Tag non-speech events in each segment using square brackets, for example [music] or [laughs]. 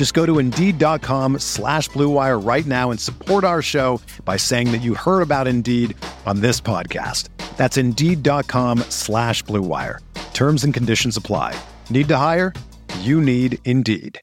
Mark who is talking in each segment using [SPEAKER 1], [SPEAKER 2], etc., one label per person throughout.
[SPEAKER 1] Just go to Indeed.com slash BlueWire right now and support our show by saying that you heard about Indeed on this podcast. That's Indeed.com slash BlueWire. Terms and conditions apply. Need to hire? You need Indeed.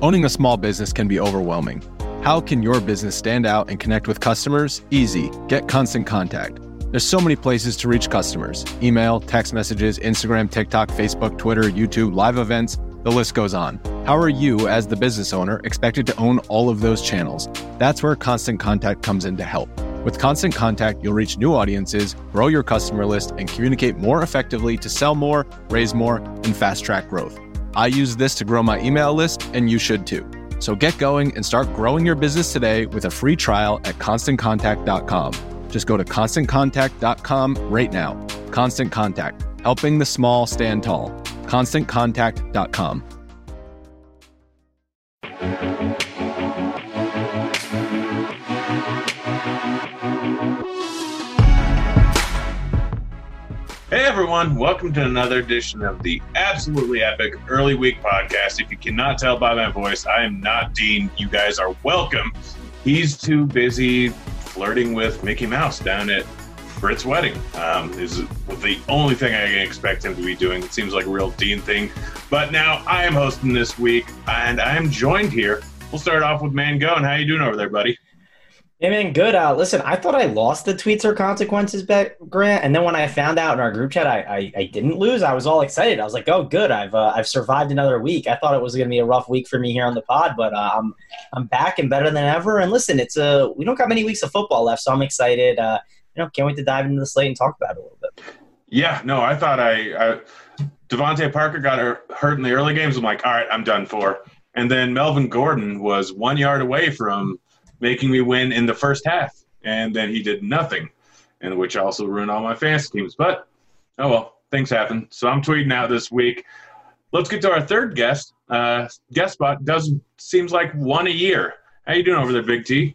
[SPEAKER 2] Owning a small business can be overwhelming. How can your business stand out and connect with customers? Easy. Get Constant Contact. There's so many places to reach customers email, text messages, Instagram, TikTok, Facebook, Twitter, YouTube, live events, the list goes on. How are you, as the business owner, expected to own all of those channels? That's where Constant Contact comes in to help. With Constant Contact, you'll reach new audiences, grow your customer list, and communicate more effectively to sell more, raise more, and fast track growth. I use this to grow my email list, and you should too. So get going and start growing your business today with a free trial at constantcontact.com. Just go to constantcontact.com right now. Constant Contact, helping the small stand tall. ConstantContact.com.
[SPEAKER 3] Hey everyone, welcome to another edition of the absolutely epic early week podcast. If you cannot tell by my voice, I am not Dean. You guys are welcome. He's too busy flirting with Mickey Mouse down at Brit's wedding. Um, is the only thing I can expect him to be doing. It seems like a real Dean thing. But now I am hosting this week, and I am joined here. We'll start off with Mangone. How you doing over there, buddy?
[SPEAKER 4] Hey man, good. Uh, listen, I thought I lost the tweets or consequences bet, Grant, and then when I found out in our group chat I, I, I didn't lose, I was all excited. I was like, "Oh, good! I've uh, I've survived another week." I thought it was going to be a rough week for me here on the pod, but uh, I'm I'm back and better than ever. And listen, it's a uh, we don't got many weeks of football left, so I'm excited. Uh, you know, can't wait to dive into the slate and talk about it a little bit.
[SPEAKER 3] Yeah, no, I thought I, I DeVante Parker got hurt in the early games. I'm like, all right, I'm done for. And then Melvin Gordon was one yard away from making me win in the first half and then he did nothing, and which also ruined all my fantasy teams. But oh well, things happen. So I'm tweeting out this week. Let's get to our third guest. Uh, guest spot does seems like one a year. How you doing over there, Big T?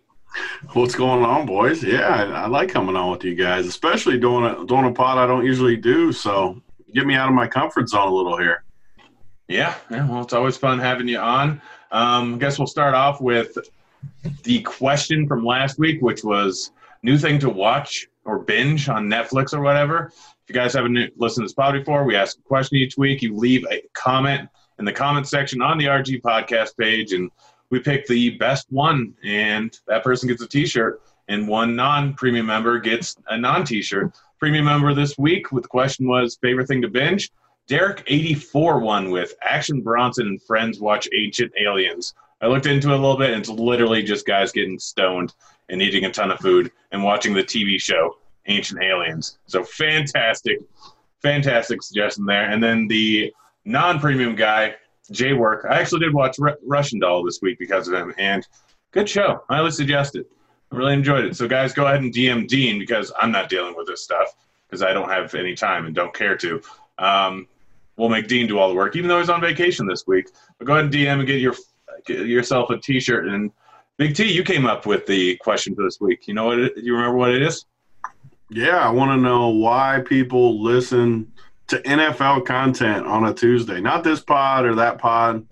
[SPEAKER 5] What's going on, boys? Yeah, I, I, like coming on with you guys, especially doing a doing a pod I don't usually do. So get me out of my comfort zone a little here.
[SPEAKER 3] Yeah, yeah. Well, it's always fun having you on. Um, I guess we'll start off with the question from last week, which was new thing to watch or binge on Netflix or whatever. If you guys haven't listened to this pod before, we ask a question each week. You leave a comment in the comment section on the RG podcast page, and we pick the best one, and that person gets a T-shirt, and one non-premium member gets a non-T-shirt. Premium member this week with the question was favorite thing to binge. Derek eighty four one with Action Bronson and friends watch Ancient Aliens. I looked into it a little bit, and it's literally just guys getting stoned and eating a ton of food and watching the TV show Ancient Aliens. So fantastic, fantastic suggestion there. And then the non-premium guy, Jay Work. I actually did watch Russian Doll this week because of him, and good show. I highly suggest it. I really enjoyed it. So guys, go ahead and DM Dean because I'm not dealing with this stuff because I don't have any time and don't care to. Um, we'll make Dean do all the work, even though he's on vacation this week. But go ahead and DM and get your get yourself a T-shirt. And Big T, you came up with the question for this week. You know what? It, you remember what it is?
[SPEAKER 5] Yeah, I want to know why people listen to NFL content on a Tuesday, not this pod or that pod.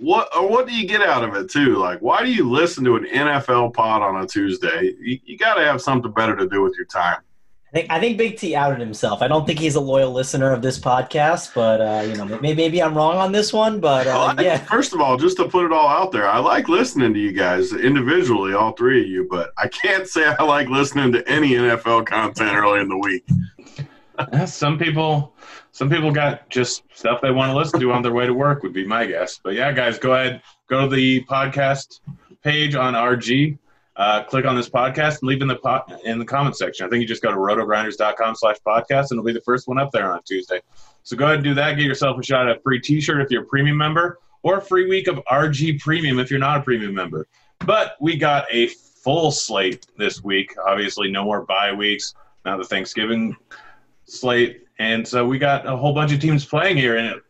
[SPEAKER 5] What or what do you get out of it too? Like, why do you listen to an NFL pod on a Tuesday? You, you got to have something better to do with your time.
[SPEAKER 4] I think I think Big T outed himself. I don't think he's a loyal listener of this podcast, but uh, you know, maybe, maybe I'm wrong on this one. But uh,
[SPEAKER 5] I-
[SPEAKER 4] yeah,
[SPEAKER 5] First of all, just to put it all out there, I like listening to you guys individually, all three of you, but I can't say I like listening to any NFL content early in the week.
[SPEAKER 3] Some people, some people got just stuff they want to listen to on their way to work. Would be my guess. But yeah, guys, go ahead, go to the podcast page on RG. Uh, click on this podcast and leave in the po- in the comment section. I think you just go to rotogrinders.com slash podcast and it'll be the first one up there on Tuesday. So go ahead and do that. Get yourself a shot at a free t-shirt if you're a premium member or a free week of RG premium if you're not a premium member. But we got a full slate this week. Obviously, no more bye weeks. Now the Thanksgiving slate. And so we got a whole bunch of teams playing here, and it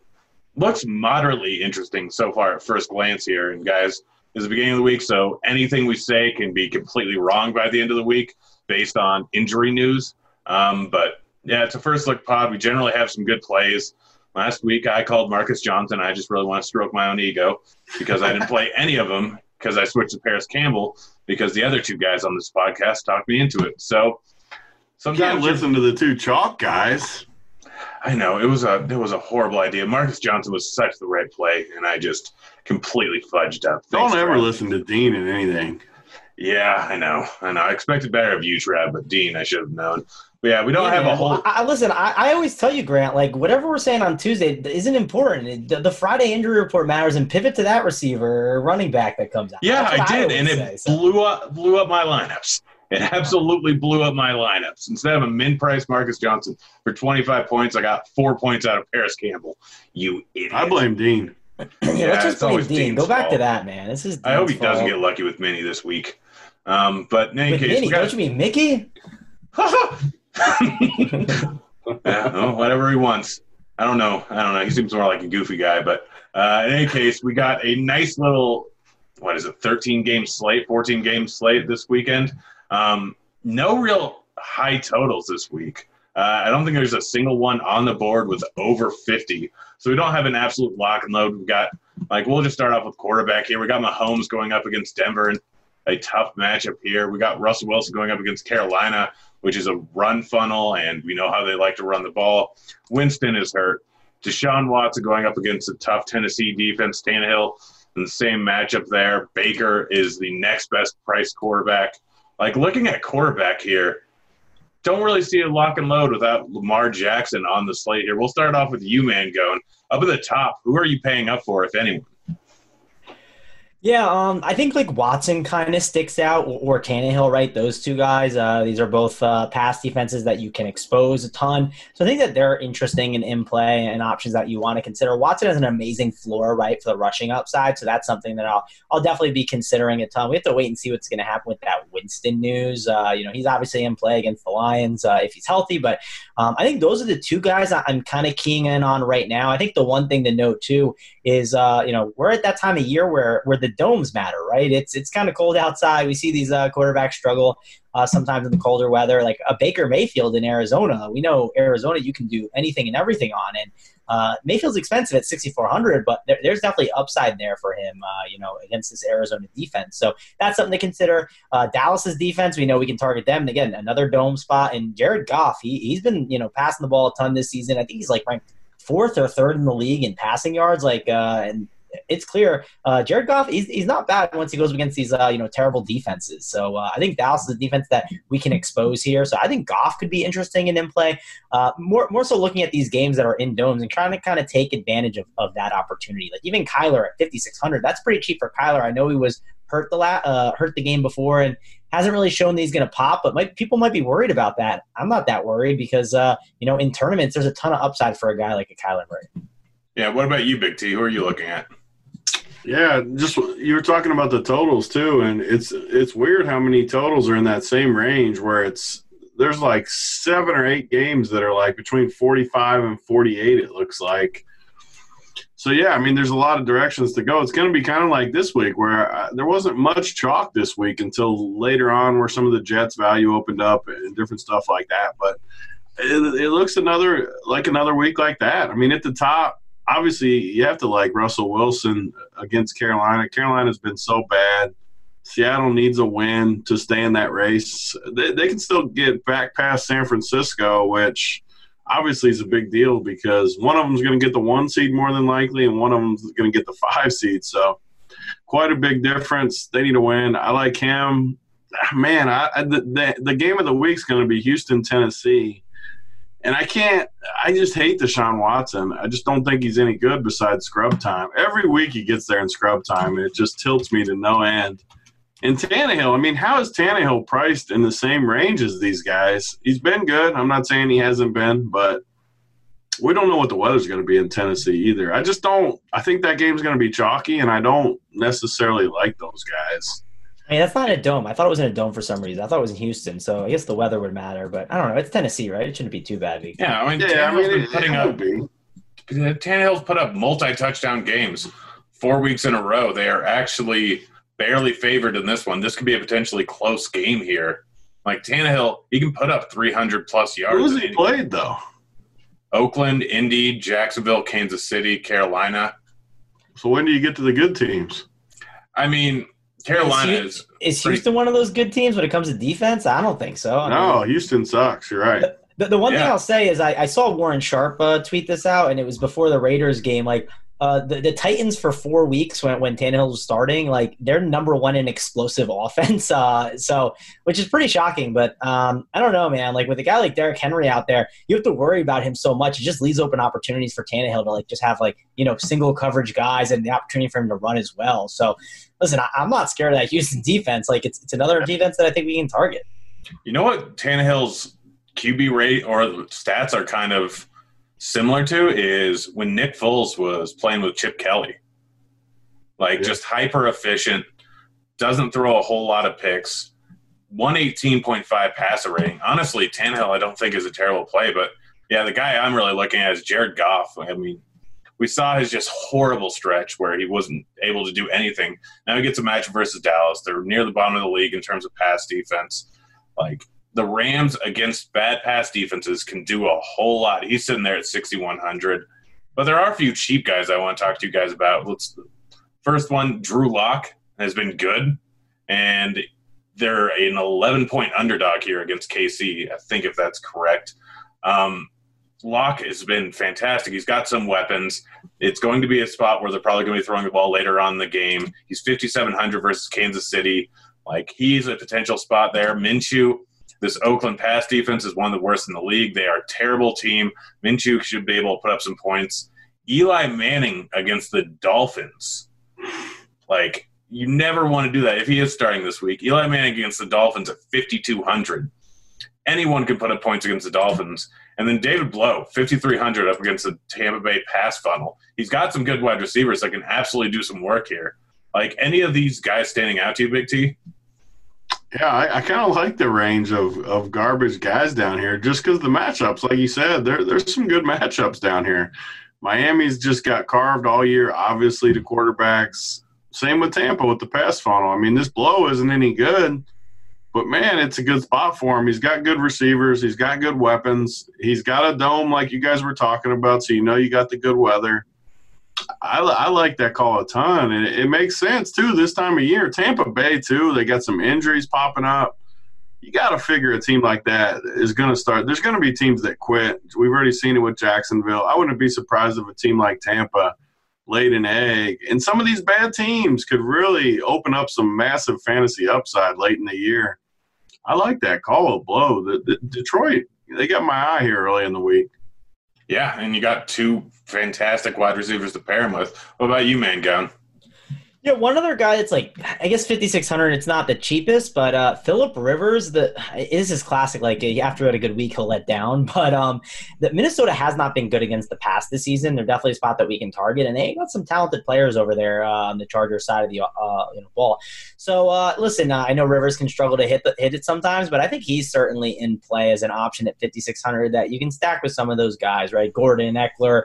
[SPEAKER 3] looks moderately interesting so far at first glance here. And guys, it's the beginning of the week, so anything we say can be completely wrong by the end of the week based on injury news. Um, but yeah, it's a first look pod. We generally have some good plays. Last week I called Marcus Johnson. I just really want to stroke my own ego because I didn't play [laughs] any of them because I switched to Parris Campbell because the other two guys on this podcast talked me into it. So sometimes
[SPEAKER 5] listen to the two chalk guys.
[SPEAKER 3] I know it was a it was a horrible idea. Marcus Johnson was such the right play, and I just completely fudged up.
[SPEAKER 5] Don't ever
[SPEAKER 3] Trav.
[SPEAKER 5] listen to Dean in anything.
[SPEAKER 3] Yeah, I know, I know. I expected better of you, Trav, but Dean, I should have known. But yeah, we don't
[SPEAKER 4] Yeah,
[SPEAKER 3] have a whole.
[SPEAKER 4] I, I- listen, I, I always tell you, Grant, like whatever we're saying on Tuesday isn't important. It- The, the Friday injury report matters, and pivot to that receiver or running back that comes out.
[SPEAKER 3] yeah,
[SPEAKER 4] That's what
[SPEAKER 3] I did, and
[SPEAKER 4] always
[SPEAKER 3] it
[SPEAKER 4] so.
[SPEAKER 3] blew up blew up my lineups. It absolutely blew up my lineups. Instead of a min price Marcus Johnson for 25 points, I got four points out of Parris Campbell. You idiot.
[SPEAKER 5] I blame Dean.
[SPEAKER 4] Yeah, [clears throat]
[SPEAKER 3] Yeah,
[SPEAKER 4] let's
[SPEAKER 3] it's always
[SPEAKER 4] Dean.
[SPEAKER 3] Dean's
[SPEAKER 4] Go back to that, man. This is.
[SPEAKER 3] I hope he
[SPEAKER 4] Dean's
[SPEAKER 3] doesn't get lucky with Minnie this week. Um, but in any
[SPEAKER 4] With
[SPEAKER 3] case,
[SPEAKER 4] Minnie,
[SPEAKER 3] we got,
[SPEAKER 4] don't you mean Mickey? [laughs]
[SPEAKER 3] yeah, well, whatever he wants. I don't know. I don't know. He seems more like a goofy guy. But uh, in any case, we got a nice little, what is it, 13 game slate, 14 game slate this weekend. Um, no real high totals this week. Uh, I don't think there's a single one on the board with over 50. So we don't have an absolute lock and load. We've got, like, we'll just start off with quarterback here. We got Mahomes going up against Denver a tough matchup here. We got Russell Wilson going up against Carolina which is a run funnel, and we know how they like to run the ball. Winston is hurt. Deshaun Watson going up against a tough Tennessee defense. Tannehill in the same matchup there. Baker is the next best price quarterback. Like looking at quarterback here, don't really see a lock and load without Lamar Jackson on the slate here. We'll start off with you, man, going up at the top. Who are you paying up for, if anyone?
[SPEAKER 4] Yeah, um, I think like Watson kind of sticks out, or, Tannehill, right? Those two guys. Uh, these are both uh, pass defenses that you can expose a ton. So I think that they're interesting and in play and options that you want to consider. Watson has an amazing floor, right, for the rushing upside. So that's something that I'll I'll definitely be considering a ton. We have to wait and see what's going to happen with that Winston news. Uh, you know, he's obviously in play against the Lions uh, if he's healthy, but um, I think those are the two guys I'm kind of keying in on right now. I think the one thing to note too is uh, you know we're at that time of year where where the domes matter, right? It's it's kind of cold outside. We see these uh, quarterbacks struggle uh, sometimes in the colder weather, like a Baker Mayfield in Arizona. We know Arizona, you can do anything and everything on, and uh, Mayfield's expensive at 6,400, but there, there's definitely upside there for him, uh, you know, against this Arizona defense. So that's something to consider. Uh, Dallas's defense, we know we can target them. Again, another dome spot. And Jared Goff, he, he's been, you know, passing the ball a ton this season. I think he's like ranked fourth or third in the league in passing yards. Like, uh, and it's clear uh, Jared Goff, he's, he's not bad once he goes against these, uh, you know, terrible defenses. So uh, I think Dallas is a defense that we can expose here. So I think Goff could be interesting and in play. Uh, more, more so looking at these games that are in domes and trying to kind of take advantage of, of that opportunity. Like even Kyler at 5,600, that's pretty cheap for Kyler. I know he was hurt the la- uh, hurt the game before and hasn't really shown that he's going to pop, but might, people might be worried about that. I'm not that worried because, uh, you know, in tournaments, there's a ton of upside for a guy like a Kyler Murray.
[SPEAKER 3] Yeah, what about you, Big T? Who are you looking at?
[SPEAKER 5] Yeah, just you were talking about the totals too, and it's it's weird how many totals are in that same range where it's there's like seven or eight games that are like between 45 and 48 it looks like so yeah i mean there's a lot of directions to go. It's going to be kind of like this week where uh, there wasn't much chalk this week until later on where some of the jets value opened up and different stuff like that but it, it looks another like another week like that. I mean at the top obviously you have to like russell wilson against carolina. Carolina's been so bad. Seattle needs a win to stay in that race. They, they can still get back past San Francisco, which obviously is a big deal because one of them is going to get the one seed more than likely, and one of them is going to get the five seed. So, quite a big difference. They need to win. I like him. Man, I, the, the, the game of the week is going to be Houston, Tennessee. And I can't, I just hate Deshaun Watson. I just don't think he's any good besides scrub time. Every week he gets there in scrub time, and it just tilts me to no end. And Tannehill, I mean, how is Tannehill priced in the same range as these guys? He's been good. I'm not saying he hasn't been, but we don't know what the weather's going to be in Tennessee either. I just don't. I think that game's going to be chalky, and I don't necessarily like those guys.
[SPEAKER 4] I mean, that's not a dome. I thought it was in a dome for some reason. I thought it was in Houston, so I guess the weather would matter. But I don't know. It's Tennessee, right? It shouldn't be too bad.
[SPEAKER 3] Yeah, I mean, yeah, Tannehill's I mean, been putting up. Be. Tannehill's put up multi-touchdown games four weeks in a row. They are actually barely favored in this one. This could be a potentially close game here. Like Tannehill, he can put up 300 plus yards.
[SPEAKER 5] Who's he played though?
[SPEAKER 3] Oakland, Indy, Jacksonville, Kansas City, Carolina.
[SPEAKER 5] So when do you get to the good teams?
[SPEAKER 3] I mean, Carolina is.
[SPEAKER 4] Is, is pretty, Houston one of those good teams when it comes to defense? I don't think so. I
[SPEAKER 5] no, mean, Houston sucks. You're right.
[SPEAKER 4] The, the one yeah. thing I'll say is I, I saw Warren Sharp uh, tweet this out, and it was before the Raiders game. Like uh, the, the Titans for four weeks when when Tannehill was starting, like they're number one in explosive [laughs] offense. Uh, so which is pretty shocking. But um, I don't know, man. Like with a guy like Derrick Henry out there, you have to worry about him so much. It just leaves open opportunities for Tannehill to like just have like you know single coverage guys and the opportunity for him to run as well. So listen, I, am not scared of that Houston defense. Like it's it's another defense that I think we can target.
[SPEAKER 3] You know what Tannehill's QB rate or stats are kind of similar to is when Nick Foles was playing with Chip Kelly. Like yeah. just hyper efficient, doesn't throw a whole lot of picks. 118.5 passer rating. Honestly, Tannehill I don't think is a terrible play, but yeah, the guy I'm really looking at is Jared Goff. I mean, we saw his just horrible stretch where he wasn't able to do anything. Now he gets a match versus Dallas. They're near the bottom of the league in terms of pass defense. Like the Rams against bad pass defenses can do a whole lot. He's sitting there at 6,100. But there are a few cheap guys I want to talk to you guys about. Let's first one, Drew Lock has been good, and they're an 11 point underdog here against KC. I think if that's correct. Um, Lock has been fantastic. He's got some weapons. It's going to be a spot where they're probably going to be throwing the ball later on in the game. He's 5,700 versus Kansas City. Like he's a potential spot there. Minshew this Oakland pass defense is one of the worst in the league. They are a terrible team. Minshew should be able to put up some points. Eli Manning against the Dolphins. Like, you never want to do that if he is starting this week. Eli Manning against the Dolphins at 5,200. Anyone can put up points against the Dolphins. And then David Blough, 5,300 up against the Tampa Bay pass funnel. He's got some good wide receivers that can absolutely do some work here. Like, any of these guys standing out to you, Big T?
[SPEAKER 5] Yeah, I, I kind of like the range of, of garbage guys down here just because the matchups, like you said, there, there's some good matchups down here. Miami's just got carved all year, obviously, to quarterbacks. Same with Tampa with the pass funnel. I mean, this Blough isn't any good, but man, it's a good spot for him. He's got good receivers, he's got good weapons, he's got a dome like you guys were talking about, so you know you got the good weather. I, I like that call a ton, and it, it makes sense too this time of year. Tampa Bay too, they got some injuries popping up. You got to figure a team like that is going to start. There's going to be teams that quit. We've already seen it with Jacksonville. I wouldn't be surprised if a team like Tampa laid an egg. And some of these bad teams could really open up some massive fantasy upside late in the year. I like that call a Blough. The, the, Detroit, they got my eye here early in the week.
[SPEAKER 3] Yeah, and you got two fantastic wide receivers to pair him with. What about you, Mangone?
[SPEAKER 4] Yeah, one other guy that's like I guess fifty six hundred. It's not the cheapest, but uh, Philip Rivers. The is his classic. Like after a good week, he'll let down. [laughs] But um, the Minnesota has not been good against the pass this season. They're definitely a spot that we can target, and they got some talented players over there uh, on the Charger side of the uh, you know, ball. So uh, listen, uh, I know Rivers can struggle to hit the, hit it sometimes, but I think he's certainly in play as an option at fifty six hundred that you can stack with some of those guys, right? Gordon, Ekeler.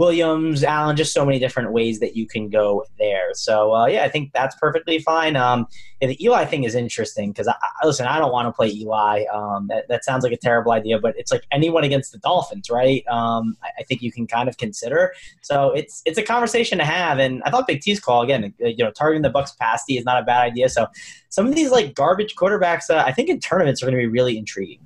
[SPEAKER 4] Williams, Allen, just so many different ways that you can go there. So uh, yeah, I think that's perfectly fine. Um, the Eli thing is interesting because I, I, listen, I don't want to play Eli. Um, that, that sounds like a terrible idea, but it's like anyone against the Dolphins, right? Um, I, I, think you can kind of consider. So it's it's a conversation to have. And I thought Big T's call again, you know, targeting the Bucks pasty is not a bad idea. So some of these like garbage quarterbacks, uh, I think in tournaments are going to be really intriguing.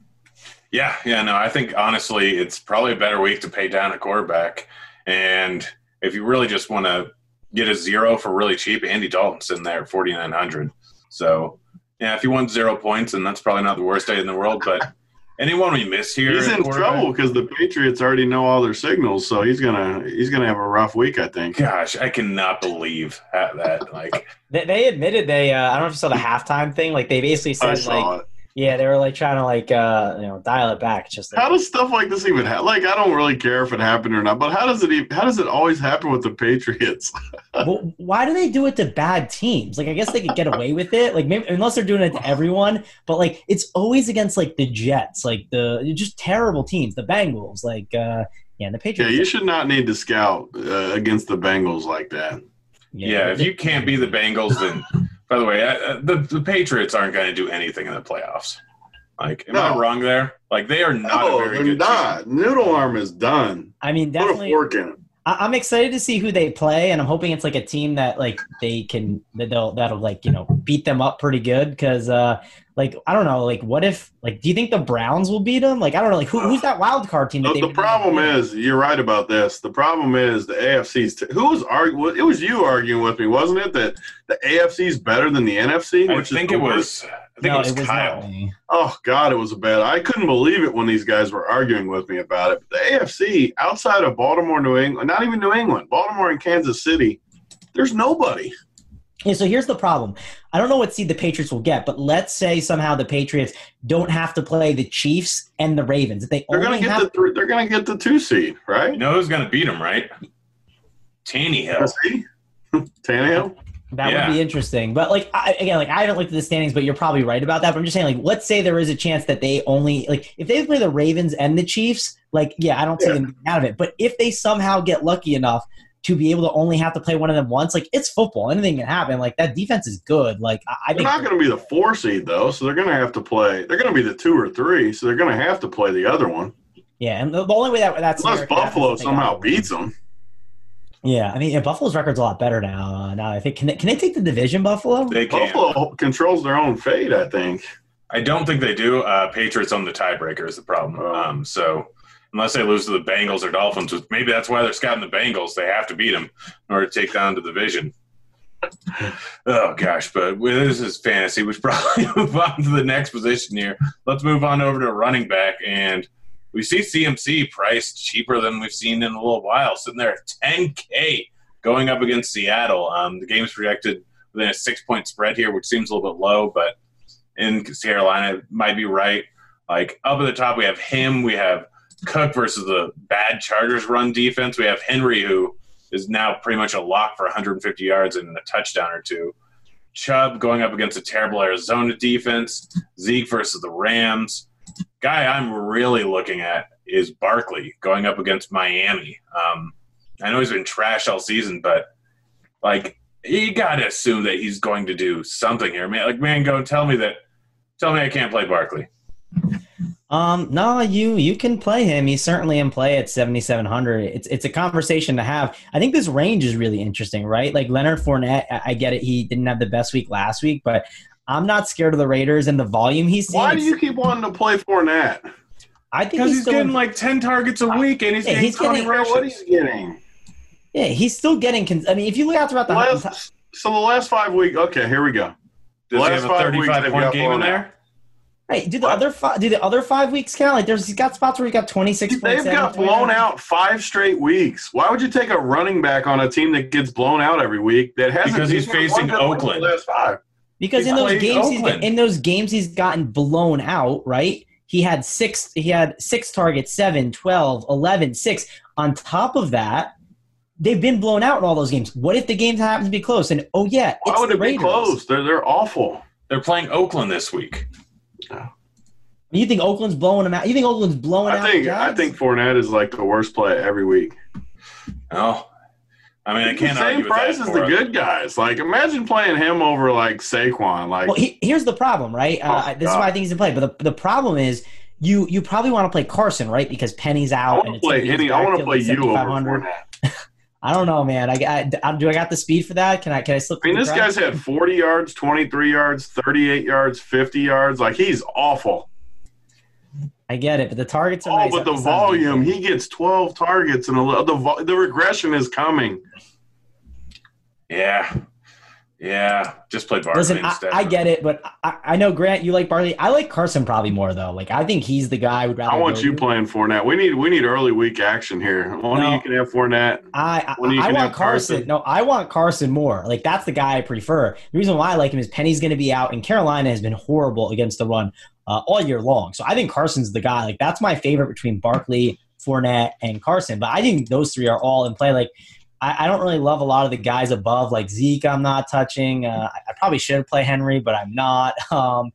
[SPEAKER 3] Yeah, yeah, no, I think honestly, it's probably a better week to pay down a quarterback. And if you really just want to get a zero for really cheap, Andy Dalton's in there at 4,900. So, yeah, if you want zero points, then that's probably not the worst day in the world. But [laughs] anyone we miss here,
[SPEAKER 5] he's in trouble because the Patriots already know all their signals, so he's gonna he's gonna have a rough week, I think.
[SPEAKER 3] Gosh, I cannot believe that. Like [laughs]
[SPEAKER 4] they, they admitted they, uh, I don't know if you saw the halftime thing. Like they basically said like. It yeah, they were like trying to like uh, you know dial it back. Just like,
[SPEAKER 5] how does stuff like this even happen? Like, I don't really care if it happened or not, but how does it? Even, how does it always happen with the Patriots? [laughs]
[SPEAKER 4] well, why do they do it to bad teams? Like, I guess they could get away with it. Like, maybe unless they're doing it to everyone, but like it's always against like the Jets, like the just terrible teams, the Bengals, like uh, yeah, the Patriots.
[SPEAKER 5] Yeah, you should not need to scout uh, against the Bengals like that.
[SPEAKER 3] Yeah, yeah if you can't be the Bengals, then by the way, uh, the the Patriots aren't going to do anything in the playoffs. Like, am no. I wrong there? Like, they are not no, a very good not.
[SPEAKER 5] Team. Noodle arm is done.
[SPEAKER 4] I mean, definitely. Put a fork in it. I'm excited to see who they play, and I'm hoping it's like a team that like they can that they'll that'll like you know beat them up pretty good because uh like I don't know like what if like do you think the Browns will beat them? Like I don't know like who, who's that wild card team?
[SPEAKER 5] That
[SPEAKER 4] the,
[SPEAKER 5] the problem is you're right about this. The problem is the AFC's t- who was arguing? It was you arguing with me, wasn't it? That the AFC is better than the NFC.
[SPEAKER 3] I think it was. I think no, it was, it was Kyle.
[SPEAKER 5] Oh God, it was a bad. I couldn't believe it when these guys were arguing with me about it. But the AFC, outside of Baltimore, New England, not even New England, Baltimore and Kansas City, there's nobody.
[SPEAKER 4] Yeah, so here's the problem. I don't know what seed the Patriots will get, but let's say somehow the Patriots don't have to play the Chiefs and the Ravens. they
[SPEAKER 5] they're going to get the th- they're going to get the two seed, right?
[SPEAKER 3] You know who's going to beat them, right? [laughs] Tannehill. [laughs]
[SPEAKER 5] Tannehill.
[SPEAKER 4] That yeah. would be interesting. But like I, again, like I haven't looked at the standings, but you're probably right about that. But I'm just saying, like, let's say there is a chance that they only like if they play the Ravens and the Chiefs, like, yeah, I don't see them out of it. But if they somehow get lucky enough to be able to only have to play one of them once, like it's football, anything can happen. Like that defense is good. Like I,
[SPEAKER 5] they're not going to be the four seed though, so they're going to have to play. They're going to be the two or three, so they're going to have to play the other one.
[SPEAKER 4] Yeah, and the, the only way that that's
[SPEAKER 5] unless Buffalo somehow beats them.
[SPEAKER 4] Yeah, I mean, yeah, Buffalo's record's a lot better now. Uh, now I think can they, can they take the division, Buffalo?
[SPEAKER 5] They can. Buffalo controls their own fate, I think.
[SPEAKER 3] I don't think they do. Uh, Patriots on the tiebreaker is the problem. Oh. Um, so unless they lose to the Bengals or Dolphins, maybe that's why they're scouting the Bengals. They have to beat them in order to take down the division. Oh gosh, but this is fantasy. We should [laughs] probably move on to the next position here. Let's move on over to running back and we see CMC priced cheaper than we've seen in a little while, sitting there at 10K going up against Seattle. Um, the game's projected within a six point spread here, which seems a little bit low, but in Carolina, might be right. Like up at the top, we have him. We have Cook versus the bad Chargers run defense. We have Henry, who is now pretty much a lock for 150 yards and a touchdown or two. Chubb going up against a terrible Arizona defense. Zeke versus the Rams guy I'm really looking at is Barkley going up against Miami. Um, I know he's been trash all season, but like you got to assume that he's going to do something here. Man, like man, go tell me that. Tell me I can't play Barkley.
[SPEAKER 4] Um, no, you you can play him. He's certainly in play at seventy seven hundred. It's it's a conversation to have. I think this range is really interesting, right? Like Leonard Fournette, I get it. He didn't have the best week last week, but I'm not scared of the Raiders and the volume he's seeing.
[SPEAKER 5] Why do you keep wanting to play Fournette?
[SPEAKER 3] I think because he's, he's getting in, like ten targets a week, and he's yeah, getting he's getting
[SPEAKER 5] what he's getting.
[SPEAKER 4] Yeah, he's still getting. I mean, if you look out throughout the
[SPEAKER 5] last, so the last five weeks. Okay, here we go.
[SPEAKER 3] The Does last he have a thirty-five point game in there?
[SPEAKER 4] Hey, do the what? other five? Do the other five weeks count? Like, there's he's got spots where he got twenty six.
[SPEAKER 5] They've got blown out five straight weeks. Why would you take a running back on a team that gets blown out every week? That hasn't
[SPEAKER 3] because he's facing Oakland.
[SPEAKER 5] last five.
[SPEAKER 4] Because in those games, he's, in those games, he's gotten blown out, right? He had six. He had six targets, seven, 12, 11, six. On top of that, they've been blown out in all those games. What if the games happen to be close? And oh yeah,
[SPEAKER 5] why would it Raiders. be close? They're they're awful.
[SPEAKER 3] They're playing Oakland this week.
[SPEAKER 4] You think Oakland's blowing them out? You think Oakland's blowing
[SPEAKER 5] I
[SPEAKER 4] out?
[SPEAKER 5] Think, I think Fournette is like the worst play every week.
[SPEAKER 3] Oh, I mean, I can't
[SPEAKER 5] same
[SPEAKER 3] argue with
[SPEAKER 5] price
[SPEAKER 3] that
[SPEAKER 5] as the
[SPEAKER 3] for-
[SPEAKER 5] good guys. Like, imagine playing him over like Saquon. Like,
[SPEAKER 4] Well, he, here's the problem, right? Uh,
[SPEAKER 5] Oh,
[SPEAKER 4] this is why I think he's in play. But the, the problem is, you you probably want to play Carson, right? Because Penny's
[SPEAKER 5] I
[SPEAKER 4] out.
[SPEAKER 5] want
[SPEAKER 4] and
[SPEAKER 5] to
[SPEAKER 4] it's
[SPEAKER 5] play any. I want to play you over
[SPEAKER 4] 7,500. [laughs] I don't know, man. I, I, do I got the speed for that? Can I can I slip?
[SPEAKER 5] I mean, this guy's had 40 yards, 23 yards, 38 yards, 50 yards. Like, he's awful.
[SPEAKER 4] I get it, but the targets are
[SPEAKER 5] Oh,
[SPEAKER 4] nice.
[SPEAKER 5] but the
[SPEAKER 4] That's
[SPEAKER 5] volume. He gets 12 targets, and a, li- the the regression is coming.
[SPEAKER 3] Yeah, yeah. Just play Barkley
[SPEAKER 4] Listen, I,
[SPEAKER 3] instead.
[SPEAKER 4] I get it, but I, I know Grant, you like Barkley. I like Carson probably more though. Like I think he's the guy I would rather.
[SPEAKER 5] I want
[SPEAKER 4] go
[SPEAKER 5] you
[SPEAKER 4] to.
[SPEAKER 5] playing Fournette. We need we need early week action here. One
[SPEAKER 4] No.
[SPEAKER 5] of you can have Fournette.
[SPEAKER 4] I I, I want Carson.
[SPEAKER 5] Carson.
[SPEAKER 4] No, I want Carson more. Like that's the guy I prefer. The reason why I like him is Penny's going to be out, and Carolina has been horrible against the run uh, all year long. So I think Carson's the guy. Like that's my favorite between Barkley, Fournette, and Carson. But I think those three are all in play. Like I, I don't really love a lot of the guys above, like Zeke. I'm not touching. Uh, I, I probably should play Henry, but I'm not. [laughs] Um,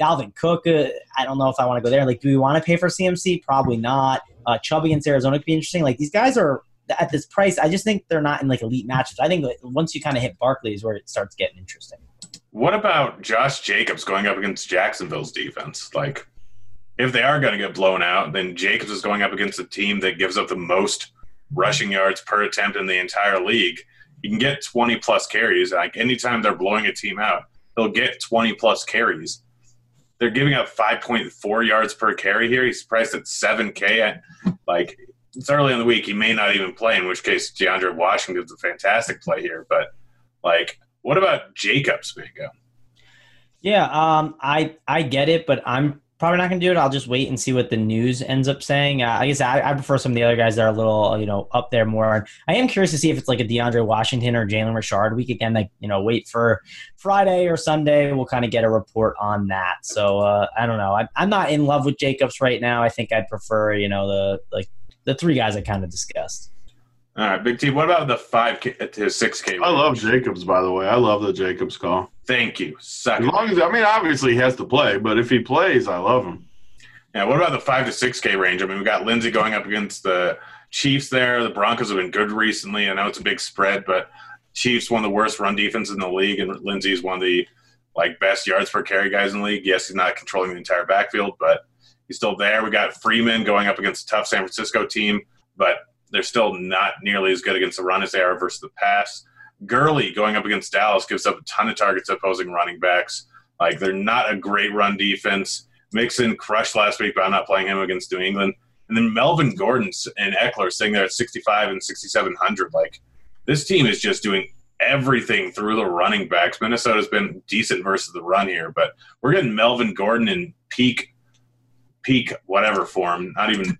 [SPEAKER 4] Dalvin Cook. Uh, I don't know if I want to go there. Like, do we want to pay for CMC? Probably not. Uh, Chubb against Arizona could be interesting. Like these guys are at this price. I just think they're not in like elite matchups. I think once you kind of hit Barkley is where it starts getting interesting.
[SPEAKER 3] What about Josh Jacobs going up against Jacksonville's defense? Like, if they are going to get blown out, then Jacobs is going up against a team that gives up the most rushing yards per attempt in the entire league. You can get 20 plus carries. Like, anytime they're blowing a team out, they'll get 20 plus carries. They're giving up 5.4 yards per carry here. He's priced at 7K. At, like, it's early in the week. He may not even play, in which case DeAndre Washington's a fantastic play here. But, like, what about Jacobs, Bingo?
[SPEAKER 4] Yeah, um, I I get it, but I'm probably not going to do it. I'll just wait and see what the news ends up saying. Uh, I guess I, I prefer some of the other guys that are a little, you know, up there more. I am curious to see if it's like a DeAndre Washington or Jalen Richard week again. Like, you know, wait for Friday or Sunday. We'll kind of get a report on that. So uh, I don't know. I, I'm not in love with Jacobs right now. I think I'd prefer, you know, the like the three guys I kind of discussed.
[SPEAKER 3] All right, Big T. What about the five K to six K?
[SPEAKER 5] I love Jacobs, by the way. I love the Jacobs call.
[SPEAKER 3] Thank you. Suck
[SPEAKER 5] As long as I mean, obviously he has to play, but if he plays, I love him.
[SPEAKER 3] Yeah. What about the five to six K range? I mean, we got Lindsey going up against the Chiefs there. The Broncos have been good recently. I know it's a big spread, but Chiefs one of the worst run defense in the league, and Lindsey's one of the like best yards per carry guys in the league. Yes, he's not controlling the entire backfield, but he's still there. We got Freeman going up against a tough San Francisco team, but they're still not nearly as good against the run as they are versus the pass. Gurley going up against Dallas gives up a ton of targets to opposing running backs. Like they're not a great run defense. Mixon crushed last week, but I'm not playing him against New England. And then Melvin Gordon and Ekeler sitting there at 65 and 6,700. Like this team is just doing everything through the running backs. Minnesota's been decent versus the run here, but we're getting Melvin Gordon in peak, peak whatever form. Not even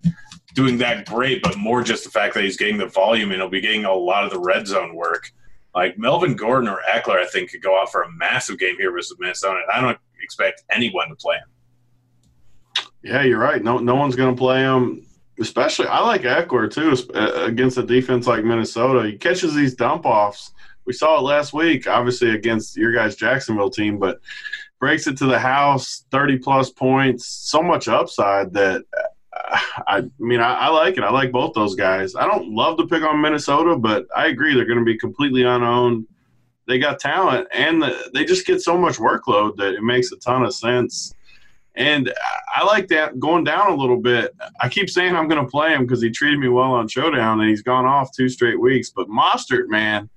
[SPEAKER 3] doing that great, but more just the fact that he's getting the volume and he'll be getting a lot of the red zone work. Like Melvin Gordon or Ekeler, I think could go out for a massive game here versus Minnesota. I don't expect anyone to play him.
[SPEAKER 5] Yeah, you're right. No, no one's going to play him. Especially, I like Ekeler too uh, against a defense like Minnesota. He catches these dump offs. We saw it last week, obviously against your guys' Jacksonville team, but breaks it to the house, thirty plus points, so much upside that. I mean, I, I like it. I like both those guys. I don't love to pick on Minnesota, but I agree they're going to be completely unowned. They got talent, and the, they just get so much workload that it makes a ton of sense. And I like that going down a little bit. I keep saying I'm going to play him because he treated me well on Showdown, and he's gone off two straight weeks. But Mostert, man,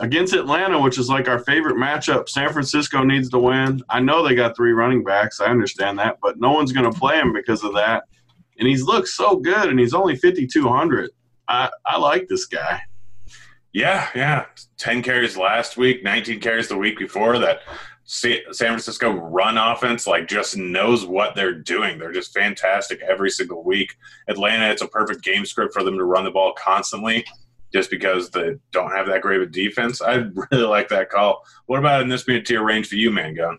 [SPEAKER 5] against Atlanta, which is like our favorite matchup, San Francisco needs to win. I know they got three running backs. I understand that, but no one's going to play him because of that. And he's looked so good, and he's only 5,200. I, I like this guy.
[SPEAKER 3] Yeah, yeah. 10 carries last week, 19 carries the week before. That San Francisco run offense, like, just knows what they're doing. They're just fantastic every single week. Atlanta, it's a perfect game script for them to run the ball constantly just because they don't have that great of a defense. I [laughs] really like that call. What about in this mid tier range for you, Mangone?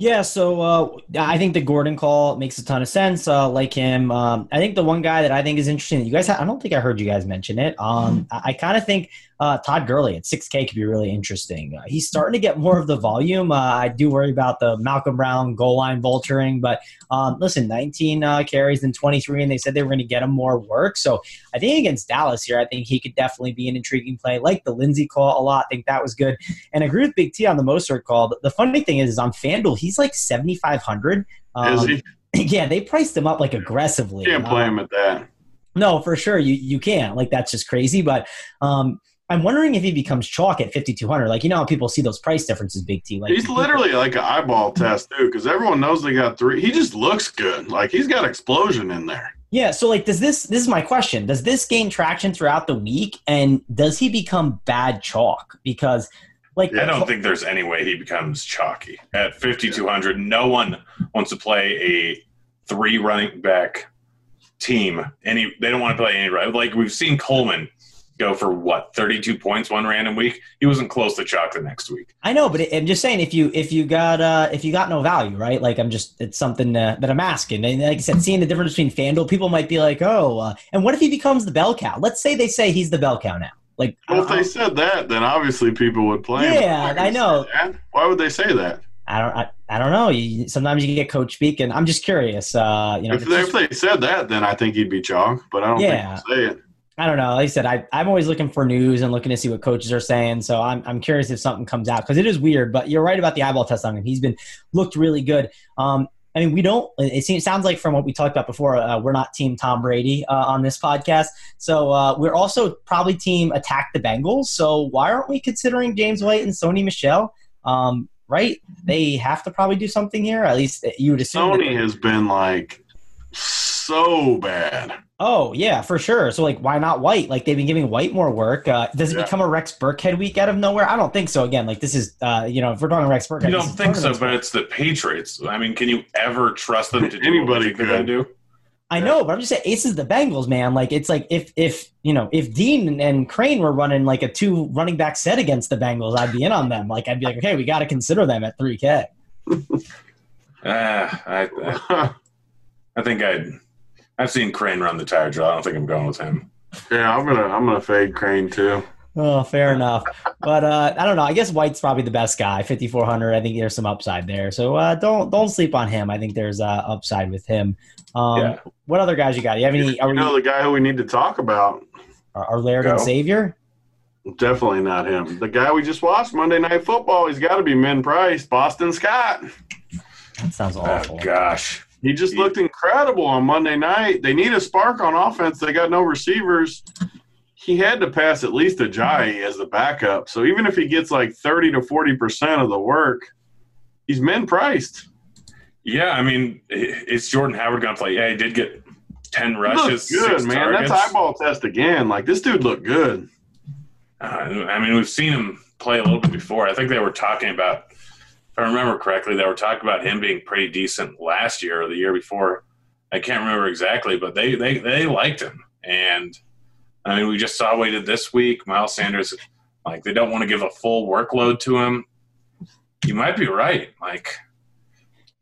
[SPEAKER 4] Yeah, so uh, I think the Gordon call makes a ton of sense. Uh, like him, um, I think the one guy that I think is interesting. That you guys, ha- I don't think I heard you guys mention it. Um, I, I kind of think uh, Todd Gurley at 6K could be really interesting. Uh, he's starting to get more of the volume. Uh, I do worry about the Malcolm Brown goal line vulturing, but um, listen, 19 uh, carries and 23, and they said they were going to get him more work. So I think against Dallas here, I think he could definitely be an intriguing play. Like the Lindsey call a lot. I think that was good. And I agree with Big T on the Mostert call. But The funny thing is, is on FanDuel, he's like 7,500. Um,
[SPEAKER 5] Is he? [laughs]
[SPEAKER 4] yeah, they priced him up like aggressively.
[SPEAKER 5] Can't play
[SPEAKER 4] Um,
[SPEAKER 5] him at that.
[SPEAKER 4] no, for sure. You you can't. Like that's just crazy. But um I'm wondering if he becomes chalk at 5200. Like you know how people see those price differences, Big T. Like
[SPEAKER 5] He's literally like an eyeball test too, because everyone knows they got three. He just looks good. Like he's got explosion in there.
[SPEAKER 4] Yeah. So like, does this this is my question? Does this gain traction throughout the week, and does he become bad chalk? Because like
[SPEAKER 3] I don't think there's any way he becomes chalky at 5200. No one wants to play a three running back team. Any they don't want to play any right. Like we've seen Coleman go for what 32 points one random week. He wasn't close to chalk the next week.
[SPEAKER 4] I know, but I'm just saying if you if you got uh if you got no value, right? Like I'm just it's something uh, that I'm asking. And like I said, seeing the difference between FanDuel, people might be like, oh, uh, and what if he becomes the bell cow? Let's say they say he's the bell cow now. Like
[SPEAKER 5] Well, if they said that, then obviously people would play.
[SPEAKER 4] Yeah,
[SPEAKER 5] They're
[SPEAKER 4] I know.
[SPEAKER 5] Why would they say that?
[SPEAKER 4] I don't I, I don't know. You, sometimes you get coach speak, and I'm just curious. Uh, you know,
[SPEAKER 5] If
[SPEAKER 4] it's
[SPEAKER 5] they,
[SPEAKER 4] just-
[SPEAKER 5] if they said that, then I think he'd be chalk. But I don't
[SPEAKER 4] Yeah.
[SPEAKER 5] think they'll say it.
[SPEAKER 4] I don't know. Like I said, I, I'm always looking for news and looking to see what coaches are saying. So I'm, I'm curious if something comes out because it is weird. But you're right about the eyeball test on him. He's been looked really good. Um, I mean, we don't. It seems sounds like from what we talked about before, uh, we're not team Tom Brady uh, on this podcast. So uh, we're also probably team attack the Bengals. So why aren't we considering James White and Sony Michel? Um, right? They have to probably do something here. At least you would assume.
[SPEAKER 5] Sony has been like so bad.
[SPEAKER 4] Oh yeah, for sure. So like, why not White? Like they've been giving White more work. Uh, does it
[SPEAKER 5] Yeah.
[SPEAKER 4] become a Rex Burkhead week out of nowhere? I don't think so. Again, like this is, uh, you know, if we're talking Rex Burkhead,
[SPEAKER 3] You don't think so, but it's the Patriots. I mean, can you ever trust them to do
[SPEAKER 5] Anybody
[SPEAKER 3] what you they're
[SPEAKER 5] could.
[SPEAKER 3] do?
[SPEAKER 4] I know, but I'm just saying, Ace is the Bengals, man. Like it's like if if you know if Dean and, and Crane were running like a two running back set against the Bengals, I'd be in on them. Like I'd be like, okay, we got to consider them at three K. [laughs]
[SPEAKER 3] Ah, I, I, I think I'd. I've seen Crane run the tire drill. I don't think I'm going with him.
[SPEAKER 5] yeah, I'm gonna I'm gonna fade Crane too.
[SPEAKER 4] Oh, fair enough. But uh, I don't know. I guess White's probably the best guy, 5400. I think there's some upside there. So uh, don't don't sleep on him. I think there's uh, upside with him. Um,
[SPEAKER 3] Yeah.
[SPEAKER 4] What other guys you got? You have any? Are
[SPEAKER 5] You
[SPEAKER 4] we
[SPEAKER 5] know the guy who we need to talk about?
[SPEAKER 4] are, are Laird and
[SPEAKER 3] Go.
[SPEAKER 4] Savior?
[SPEAKER 5] Definitely not him. The guy we just watched Monday Night Football. He's got to be min price. Boston Scott.
[SPEAKER 4] That sounds awful.
[SPEAKER 3] Oh gosh,
[SPEAKER 5] He just looked incredible on Monday night. They need a spark on offense. They got no receivers. He had to pass at least Ajayi as the backup. So even if he gets like 30 to 40% of the work, he's men priced.
[SPEAKER 3] yeah. I mean, i- is Jordan Howard going to play? Yeah, he did get ten rushes,
[SPEAKER 5] good, man.
[SPEAKER 3] targets.
[SPEAKER 5] That's eyeball test again. Like this dude looked good.
[SPEAKER 3] Uh, I mean, we've seen him play a little bit before. I think they were talking about, I remember correctly, they were talking about him being pretty decent last year or the year before. I can't remember exactly, but they they they liked him, and I mean, we just saw what he did this week. Miles Sanders, like they don't want to give a full workload to him. You might be right. Like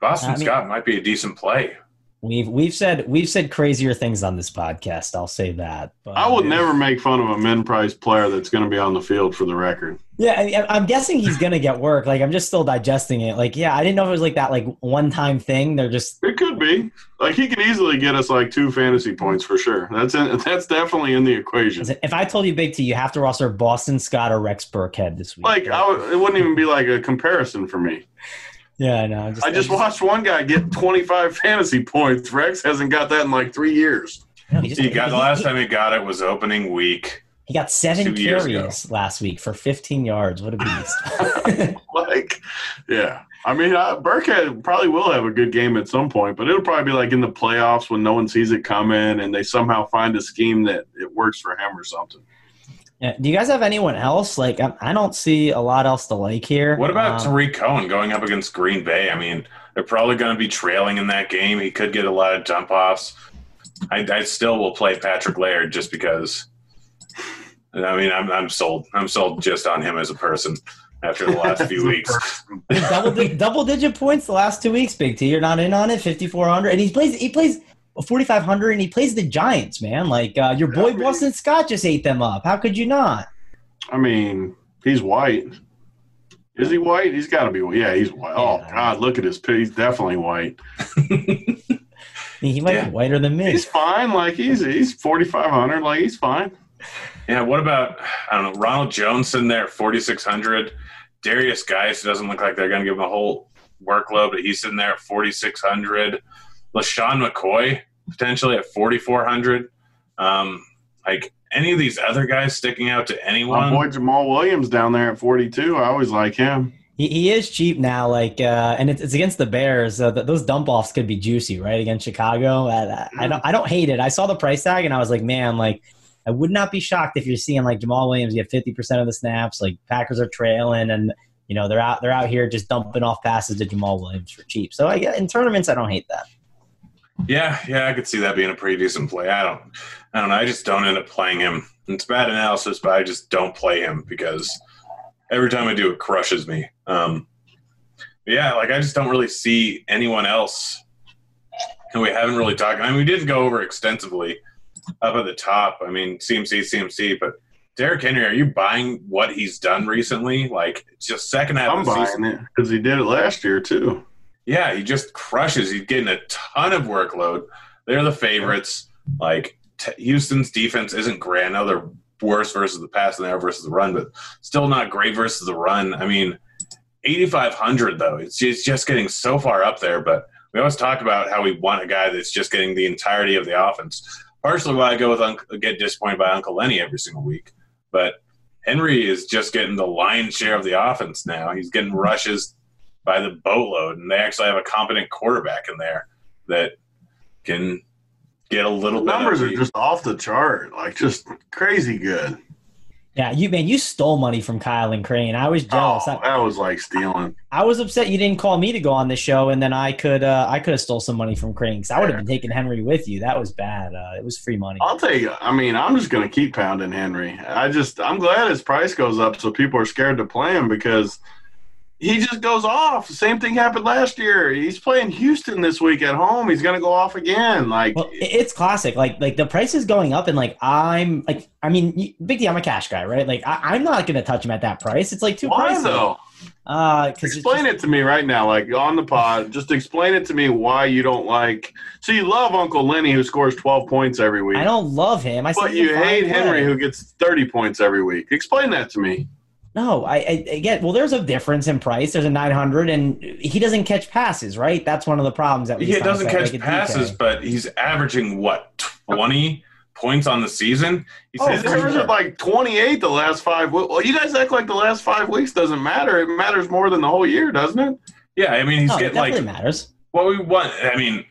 [SPEAKER 3] Boston
[SPEAKER 4] I mean-
[SPEAKER 3] Scott might be a decent play.
[SPEAKER 4] We've we've said we've said crazier things on this podcast. I'll say that. But,
[SPEAKER 5] I would
[SPEAKER 3] Yeah.
[SPEAKER 5] never make fun of a min price player that's going to be on the field for the record.
[SPEAKER 4] Yeah, I, I'm guessing he's gonna get work. Like I'm just still digesting it. Like yeah, I didn't know if it was like that like one time thing. They're just
[SPEAKER 5] It could be. Like he could easily get us like two fantasy points for sure. That's in, that's definitely in the equation.
[SPEAKER 4] if I told you Big T, you have to roster Boston Scott or Rex Burkhead this week.
[SPEAKER 5] Like I would, it wouldn't even be like a comparison for me.
[SPEAKER 4] Yeah, I know. I'm
[SPEAKER 5] I just watched one guy get 25 fantasy points. Rex hasn't got that in like three years.
[SPEAKER 4] No, he, just,
[SPEAKER 3] He got the last
[SPEAKER 4] he-
[SPEAKER 3] time he got it was opening week.
[SPEAKER 4] He got seven carries last week for 15 yards. What a beast! [laughs] [laughs]
[SPEAKER 5] Like, yeah. I mean, uh, Burkhead probably will have a good game at some point, but it'll probably be like in the playoffs when no one sees it coming and they somehow find a scheme that it works for him or something.
[SPEAKER 4] Yeah, Do you guys have anyone else? Like, I, I don't see a lot else to like here.
[SPEAKER 3] What about
[SPEAKER 4] Um,
[SPEAKER 3] Tarik Cohen going up against Green Bay? I mean, they're probably going to be trailing in that game. He could get a lot of jump offs. I, I still will play Patrick Laird just because. I mean, I'm I'm sold. I'm sold just on him as a person. after the last few [laughs] weeks.
[SPEAKER 4] double di- double digit points the last two weeks. Big T, you're not in on it. Fifty four hundred, and he plays he plays forty five hundred, and he plays the Giants. Man, like uh, your boy Boston Scott just ate them up. How could you not?
[SPEAKER 5] I mean, he's white. Is he white? He's got to be. Yeah, he's white. Oh
[SPEAKER 4] Yeah.
[SPEAKER 5] God, look at his. p- He's definitely white. [laughs]
[SPEAKER 4] He might
[SPEAKER 3] Yeah.
[SPEAKER 4] be whiter than me.
[SPEAKER 5] He's fine. Like he's he's forty five hundred. Like he's fine.
[SPEAKER 3] Yeah, what about I don't know Ronald Jones sitting there forty six hundred, Derrius Guice it doesn't look like they're going to give him a whole workload, but he's sitting there at forty six hundred. LeSean McCoy potentially at forty four hundred. Um, like any of these other guys sticking out to anyone?
[SPEAKER 5] My boy Jamaal Williams down there at forty two. I always like him.
[SPEAKER 4] He, he is cheap now, like, uh, and it's, it's against the Bears. Uh, th- those dump offs could be juicy, right? Against Chicago. I, I don't, I don't hate it. I saw the price tag and I was like, man, like, I would not be shocked if you're seeing like Jamaal Williams get 50 percent of the snaps. Like Packers are trailing, and you know they're out, they're out here just dumping off passes to Jamal Williams for cheap. So I get in tournaments, I don't hate that.
[SPEAKER 3] Yeah, yeah, I could see that being a pretty decent play. I don't, I don't know. I just don't end up playing him. It's bad analysis, but I just don't play him because every time I do, it crushes me. Um, yeah, like I just don't really see anyone else, and we haven't really talked. I mean, we did go over extensively up at the top. I mean, CMC, CMC, but Derrick Henry, are you buying what he's done recently? Like, just second half
[SPEAKER 5] I'm
[SPEAKER 3] of the
[SPEAKER 5] buying
[SPEAKER 3] season.
[SPEAKER 5] it because he did it last year too.
[SPEAKER 3] Yeah, he just crushes. He's getting a ton of workload. They're the favorites. Like t- Houston's defense isn't great. I know they're worse versus the pass than they are versus the run, but still not great versus the run. I mean, 8,500 though. It's just, it's just getting so far up there. But we always talk about how we want a guy that's just getting the entirety of the offense. Partially why I go with Unc- get disappointed by Uncle Lenny every single week, but Henry is just getting the lion's share of the offense now. He's getting rushes by the boatload, and they actually have a competent quarterback in there that can get a little
[SPEAKER 5] The
[SPEAKER 3] bit.
[SPEAKER 5] numbers
[SPEAKER 3] of
[SPEAKER 5] are just off the chart, like just crazy good.
[SPEAKER 4] Yeah, you man, you stole money from Kyle and Crane. I was jealous.
[SPEAKER 5] Oh,
[SPEAKER 4] I,
[SPEAKER 5] that was like stealing.
[SPEAKER 4] I was upset you didn't call me to go on the show, and then I could uh, I could have stole some money from Crane because I would have been taking Henry with you. That was bad. Uh, it was free money.
[SPEAKER 5] I'll tell you. I mean, I'm just gonna keep pounding Henry. I just, I'm glad his price goes up, so people are scared to play him because he just goes off. Same thing happened last year. He's playing Houston this week at home. He's gonna go off again. Like,
[SPEAKER 4] Well, it's classic. Like like the price is going up, and like I'm like I mean, Big D, I'm a cash guy, right? Like I, I'm not going to touch him at that price. It's like too
[SPEAKER 5] why
[SPEAKER 4] pricey.
[SPEAKER 5] though?
[SPEAKER 4] Uh,
[SPEAKER 5] Explain it to me right now, like on the pod. [laughs] Just explain it to me why you don't like. So you love Uncle Lenny who scores 12 points every week,
[SPEAKER 4] I don't love him. I
[SPEAKER 5] but
[SPEAKER 4] said he's a
[SPEAKER 5] you hate Henry who gets 30 points every week. Explain that to me.
[SPEAKER 4] No, I, I again. Well, there's a difference in price. There's a 900, and he doesn't catch passes, right? That's one of the problems that we.
[SPEAKER 3] he doesn't catch passes, but he's averaging what 20 points on the season. He's
[SPEAKER 4] Oh,
[SPEAKER 5] He's averaging
[SPEAKER 4] sure.
[SPEAKER 5] like 28 the last five. we- Well, you guys act like the last five weeks doesn't matter. It matters more than the whole year, doesn't it?
[SPEAKER 3] yeah, I mean he's
[SPEAKER 4] No,
[SPEAKER 3] getting
[SPEAKER 4] definitely
[SPEAKER 3] like
[SPEAKER 4] matters.
[SPEAKER 3] what we want. I mean,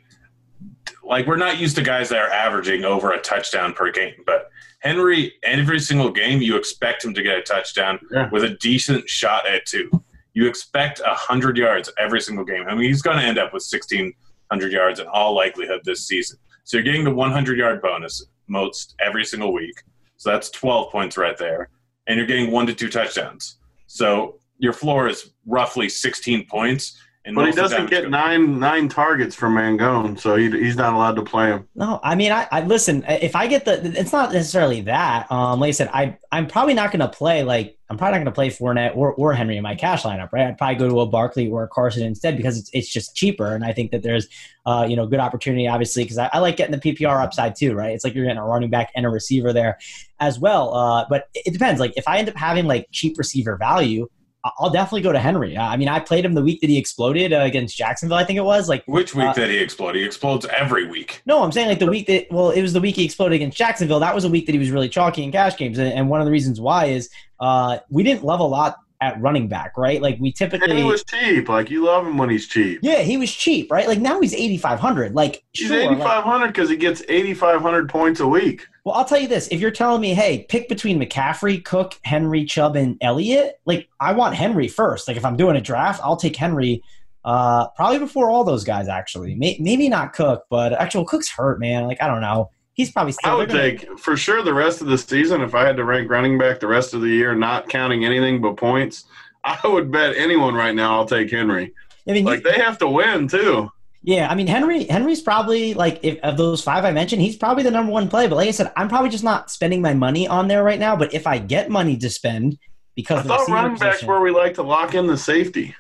[SPEAKER 3] like we're not used to guys that are averaging over a touchdown per game, but Henry, every single game, you expect him to get a touchdown
[SPEAKER 5] Yeah.
[SPEAKER 3] with a decent shot at two. You expect a hundred yards every single game. I mean, he's going to end up with sixteen hundred yards in all likelihood this season. So you're getting the one hundred yard bonus most every single week. So that's twelve points right there, and you're getting one to two touchdowns. So your floor is roughly sixteen points. And
[SPEAKER 5] But he
[SPEAKER 3] most of the
[SPEAKER 5] doesn't get
[SPEAKER 3] gonna-
[SPEAKER 5] nine nine targets from Mangone, so he, he's not allowed to play him.
[SPEAKER 4] No, I mean, I, I listen. If I get the, it's not necessarily that. Um, like I said, I I'm probably not going to play like I'm probably not going to play Fournette or, or Henry in my cash lineup, right? I'd probably go to a Barkley or a Carson instead because it's it's just cheaper, and I think that there's uh you know good opportunity obviously because I, I like getting the PPR upside too, right? It's like you're getting a running back and a receiver there as well. Uh, but it it depends. Like if I end up having like cheap receiver value. I- I'll definitely go to Henry. I mean, I played him the week that he exploded uh, against Jacksonville. I think it was like
[SPEAKER 3] Which week
[SPEAKER 4] Uh,
[SPEAKER 3] did he explode? He explodes every week.
[SPEAKER 4] no, I'm saying like the week that well, it was the week he exploded against Jacksonville. That was a week that he was really chalky in cash games, and, and one of the reasons why is uh, we didn't love a lot at running back, right? Like we
[SPEAKER 5] And
[SPEAKER 4] typically,
[SPEAKER 5] he was cheap. Like you love him when he's cheap.
[SPEAKER 4] yeah, he was cheap, right? Like now he's 8,500. Like
[SPEAKER 5] He's
[SPEAKER 4] sure,
[SPEAKER 5] 8,500 because he gets 8,500 points a week.
[SPEAKER 4] Well, I'll tell you this: if you're telling me, hey, pick between McCaffrey, Cook, Henry, Chubb, and Elliott, like I want Henry first. Like if I'm doing a draft, I'll take Henry. Uh, probably before all those guys, actually. May- maybe not Cook, but actual Cook's hurt, man. Like I don't know. He's probably still.
[SPEAKER 5] I would
[SPEAKER 4] they're gonna-
[SPEAKER 5] take for sure the rest of the season if I had to rank running back the rest of the year, not counting anything but points. [laughs] I would bet anyone right now I'll take Henry.
[SPEAKER 4] I mean,
[SPEAKER 5] Like they have to win too.
[SPEAKER 4] Yeah, I mean Henry. Henry's probably like if of those five I mentioned, he's probably the number one play. But like I said, I'm probably just not spending my money on there right now. But if I get money to spend because
[SPEAKER 5] I
[SPEAKER 4] of
[SPEAKER 5] thought running backs where we like to lock in the safety.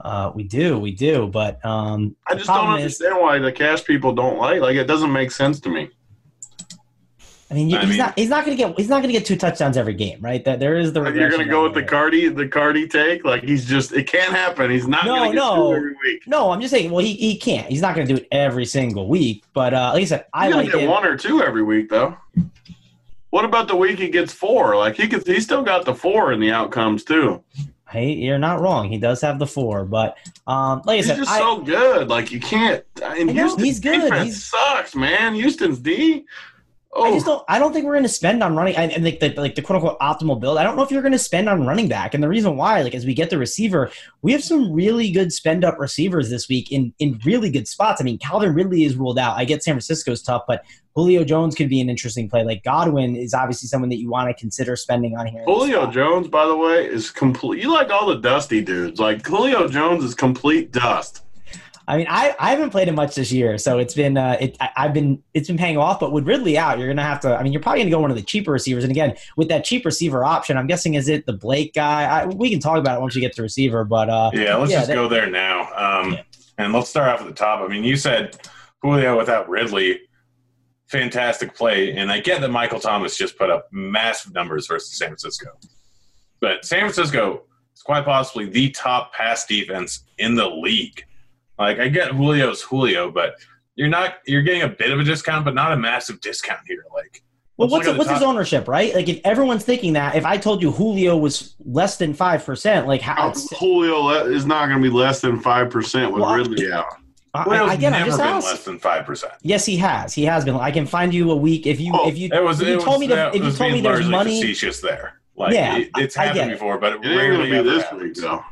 [SPEAKER 4] uh, we do, we do. But um,
[SPEAKER 5] I just don't
[SPEAKER 4] problem is-
[SPEAKER 5] understand why the cash people don't like. Like it doesn't make sense to me.
[SPEAKER 4] I mean,
[SPEAKER 3] I
[SPEAKER 4] he's
[SPEAKER 3] mean-
[SPEAKER 4] not. He's not going to get. He's not going to get two touchdowns every game, right? That there is the.
[SPEAKER 5] You're gonna go with the. Cardi, the Cardi take. Like he's just, it can't happen. He's not
[SPEAKER 4] No,
[SPEAKER 5] gonna get
[SPEAKER 4] no.
[SPEAKER 5] two every week.
[SPEAKER 4] No, I'm just saying. Well, he, he can't. He's not going to do it every single week. But uh, like I said, I like
[SPEAKER 5] get
[SPEAKER 4] it.
[SPEAKER 5] one or two every week though. What about the week he gets four? Like he could, he still got the four in the outcomes too.
[SPEAKER 4] Hey, you're not wrong. He does have the four, but um, like I said, He's
[SPEAKER 5] just
[SPEAKER 4] I,
[SPEAKER 5] so good. Like you can't.
[SPEAKER 4] I know,
[SPEAKER 5] Houston's
[SPEAKER 4] he's good.
[SPEAKER 5] defense
[SPEAKER 4] He's-
[SPEAKER 5] sucks, man. Houston's D. Oh,
[SPEAKER 4] I just don't. I don't think we're going to spend on running and, and like the like the quote unquote optimal build. I don't know if you're going to spend on running back, and the reason why, like as we get the receiver, we have some really good spend up receivers this week in in really good spots. I mean, Calvin Ridley is ruled out. I get San Francisco's tough, but Julio Jones could be an interesting play. Like Godwin is obviously someone that you want to consider spending on here.
[SPEAKER 5] Julio. Jones, by the way, is complete. You like all the dusty dudes. Like Julio Jones is complete dust.
[SPEAKER 4] I mean, I, I haven't played him much this year, so it's been uh, it I, I've been it's been paying off. But with Ridley out, you're gonna have to. I mean, you're probably gonna go one of the cheaper receivers. And again, with that cheap receiver option, I'm guessing is it the Blake guy? I, we can talk about it once you get to receiver. But uh,
[SPEAKER 3] Yeah, let's
[SPEAKER 4] Yeah,
[SPEAKER 3] just
[SPEAKER 4] that-
[SPEAKER 3] go there now. Um,
[SPEAKER 4] Yeah.
[SPEAKER 3] And let's start off at the top. I mean, you said Julio without Ridley, fantastic play. And I get that Michael Thomas just put up massive numbers versus San Francisco. But San Francisco is quite possibly the top pass defense in the league. Like, I get Julio's Julio, but you're not, you're getting a bit of a discount, but not a massive discount here. Like,
[SPEAKER 4] well, what's
[SPEAKER 3] look at
[SPEAKER 4] what's
[SPEAKER 3] the
[SPEAKER 4] his ownership, right? Like if everyone's thinking that, if I told you Julio was less than five percent, like how?
[SPEAKER 5] Uh, Julio is not going to be less than five percent with
[SPEAKER 4] Well,
[SPEAKER 5] Ridley out.
[SPEAKER 4] I,
[SPEAKER 3] Julio's
[SPEAKER 4] I, again, I'm just
[SPEAKER 3] been
[SPEAKER 4] asking.
[SPEAKER 3] less than 5%.
[SPEAKER 4] Yes, he has. He has been. I can find you a week if you
[SPEAKER 5] Oh,
[SPEAKER 4] if you
[SPEAKER 3] It was.
[SPEAKER 4] if you
[SPEAKER 3] it
[SPEAKER 4] told
[SPEAKER 3] was,
[SPEAKER 4] me to, if you told me there's money.
[SPEAKER 3] facetious there. Like,
[SPEAKER 4] Yeah,
[SPEAKER 3] it, it's
[SPEAKER 4] I- I
[SPEAKER 3] happened before, but it,
[SPEAKER 5] It
[SPEAKER 3] rarely
[SPEAKER 5] to be
[SPEAKER 3] ever
[SPEAKER 5] this
[SPEAKER 3] happens.
[SPEAKER 5] week though.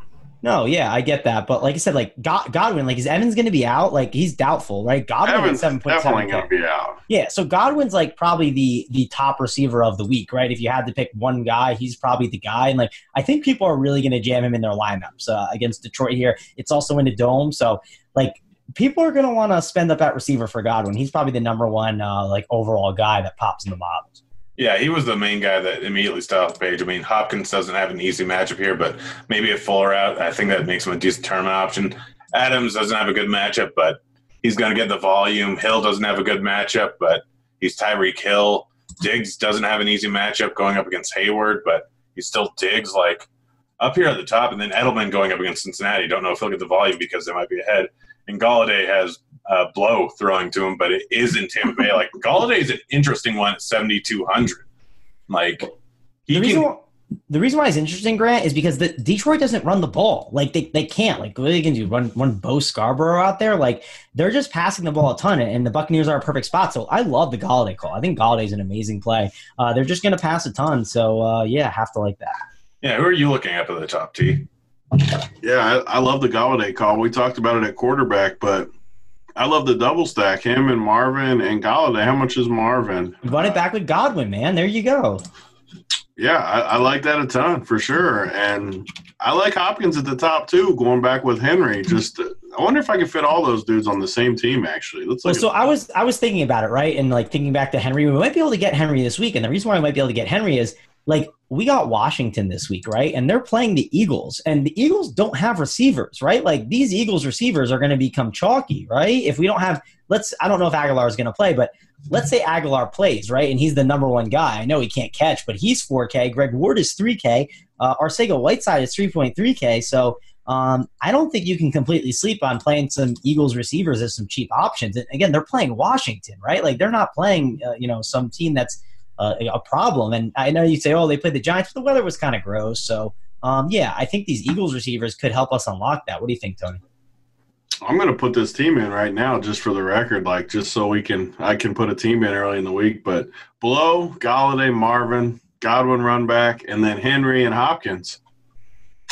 [SPEAKER 4] No, yeah, I get that, but like I said, like God, Godwin, like is Evans going to be out? Like he's doubtful, right? Godwin
[SPEAKER 5] Evans
[SPEAKER 4] seven point
[SPEAKER 5] definitely going to be out.
[SPEAKER 4] Yeah, so Godwin's like probably the the top receiver of the week, right? If you had to pick one guy, he's probably the guy. And like I think people are really going to jam him in their lineups uh, against Detroit here. It's also in the dome, so like people are going to want to spend up at receiver for Godwin. He's probably the number one uh, like overall guy that pops in the models.
[SPEAKER 3] Yeah, he was the main guy that immediately stood off the page. I mean, Hopkins doesn't have an easy matchup here, but maybe a Fuller out. I think that makes him a decent tournament option. Adams doesn't have a good matchup, but he's going to get the volume. Hill doesn't have a good matchup, but he's Tyreek Hill. Diggs doesn't have an easy matchup going up against Hayward, but he's still Diggs like up here at the top. And then Edelman going up against Cincinnati. Don't know if he'll get the volume because they might be ahead. And Golladay has uh, Blough throwing to him, but it is in Tampa Bay. Like [laughs] Golladay is an interesting one at seventy two hundred. Like he
[SPEAKER 4] The reason,
[SPEAKER 3] can,
[SPEAKER 4] why, the reason why it's interesting, Grant, is because the Detroit doesn't run the ball. Like they, they can't. Like what are they can do? Run run Bo Scarborough out there? Like they're just passing the ball a ton, and the Buccaneers are a perfect spot. So I love the Golladay call. I think Golladay's an amazing play. Uh, they're just going to pass a ton. So uh, yeah, have to like that.
[SPEAKER 3] yeah. Who are you looking at at the top, T?
[SPEAKER 5] Yeah, I, I love the Golladay call. We talked about it at quarterback, but I love the double stack. Him and Marvin and Golladay. How much is Marvin?
[SPEAKER 4] Run it back with Godwin, man. There you go.
[SPEAKER 5] Yeah, I, I like that a ton for sure, and I like Hopkins at the top too. Going back with Henry, just I wonder if I can fit all those dudes on the same team. Actually, let's
[SPEAKER 4] Well, so I was I was thinking about it, right? And like thinking back to Henry, we might be able to get Henry this week. And the reason why we might be able to get Henry is like we got Washington this week, right? And they're playing the Eagles, and the Eagles don't have receivers, right? Like these Eagles receivers are going to become chalky, right? If we don't have, let's I don't know if Agholor is going to play, but let's say Agholor plays, right? And he's the number one guy. I know he can't catch, but he's 4K. Greg Ward is 3K. Uh, Arcega Whiteside is 3.3K. So um, I don't think you can completely sleep on playing some Eagles receivers as some cheap options. And again, they're playing Washington, right? Like they're not playing, uh, you know, some team that's uh, a problem. And I know you say, oh, they played the Giants, but the weather was kind of gross. So um, yeah, I think these Eagles receivers could help us unlock that. What do you think, Tony?
[SPEAKER 5] I'm going to put this team in right now, just for the record, like just so we can I can put a team in early in the week. But Blough, Golladay, Marvin, Godwin, run back, and then Henry and Hopkins.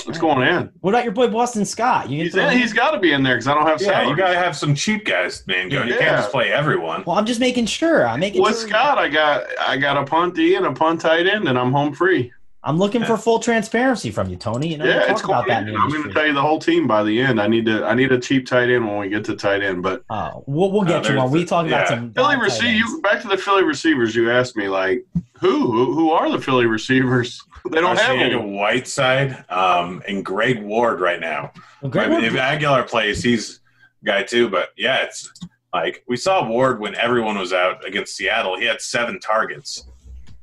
[SPEAKER 5] What's going in?
[SPEAKER 4] What about your boy Boston Scott? You
[SPEAKER 5] He's in, he's got to be in there because I don't have
[SPEAKER 3] Yeah,
[SPEAKER 5] salaries.
[SPEAKER 3] you got to have some cheap guys, man. Go. You
[SPEAKER 5] Yeah.
[SPEAKER 3] can't just play everyone.
[SPEAKER 4] well, I'm just making sure. I'm making
[SPEAKER 5] With
[SPEAKER 4] sure.
[SPEAKER 5] Scott, I got I got a punt D and a punt tight end, and I'm home free.
[SPEAKER 4] I'm looking for full transparency from you, Tony. You know,
[SPEAKER 5] yeah,
[SPEAKER 4] talk
[SPEAKER 5] it's
[SPEAKER 4] about that. In
[SPEAKER 5] I'm going to tell you the whole team by the end. I need to. I need a cheap tight end when we get to tight end. But
[SPEAKER 4] Oh, we'll, we'll
[SPEAKER 3] No,
[SPEAKER 4] get uh, you
[SPEAKER 3] there's
[SPEAKER 4] one. We
[SPEAKER 3] the-
[SPEAKER 4] talk about some
[SPEAKER 5] Philly
[SPEAKER 4] bad tight
[SPEAKER 5] receiver. You back to the Philly receivers. You asked me like who who, who are the Philly receivers? They don't have
[SPEAKER 3] Arcega
[SPEAKER 5] any.
[SPEAKER 3] Whiteside um, and Greg Ward right now.
[SPEAKER 4] Well, Greg
[SPEAKER 3] I mean,
[SPEAKER 4] Ward-
[SPEAKER 3] if Agholor plays, he's guy too. But yeah, it's like we saw Ward when everyone was out against Seattle. He had seven targets.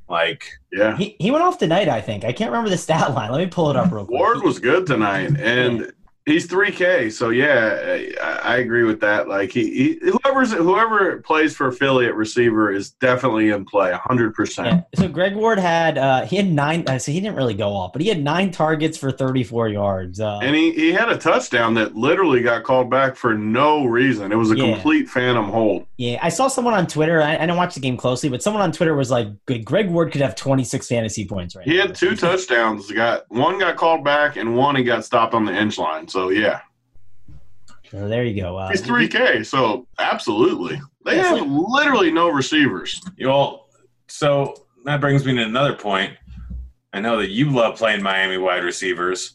[SPEAKER 3] Like
[SPEAKER 5] Yeah,
[SPEAKER 4] he, he went off tonight, I think. I can't remember the stat line. Let me pull it up real quick.
[SPEAKER 5] Ward was good tonight, and he's three K. So yeah, I, I agree with that. Like he, he whoever's whoever plays for at receiver is definitely in play, hundred
[SPEAKER 4] Yeah.
[SPEAKER 5] percent.
[SPEAKER 4] So Greg Ward had uh, he had nine. Uh, so he didn't really go off, but he had nine targets for 34 yards. Uh,
[SPEAKER 5] And he, he had a touchdown that literally got called back for no reason. It was a
[SPEAKER 4] Yeah.
[SPEAKER 5] complete phantom hold.
[SPEAKER 4] yeah, I saw someone on Twitter. I, I didn't watch the game closely, but someone on Twitter was like, "Good, "Greg Ward could have 26 fantasy points right
[SPEAKER 5] He
[SPEAKER 4] now."
[SPEAKER 5] had two touchdowns. Got one got called back, and one he got stopped on the inch line. So yeah,
[SPEAKER 4] So there you go. Uh,
[SPEAKER 5] he's three K. So absolutely, they have
[SPEAKER 4] so-
[SPEAKER 5] literally no receivers.
[SPEAKER 3] you all. So that brings me to another point. I know that you love playing Miami wide receivers.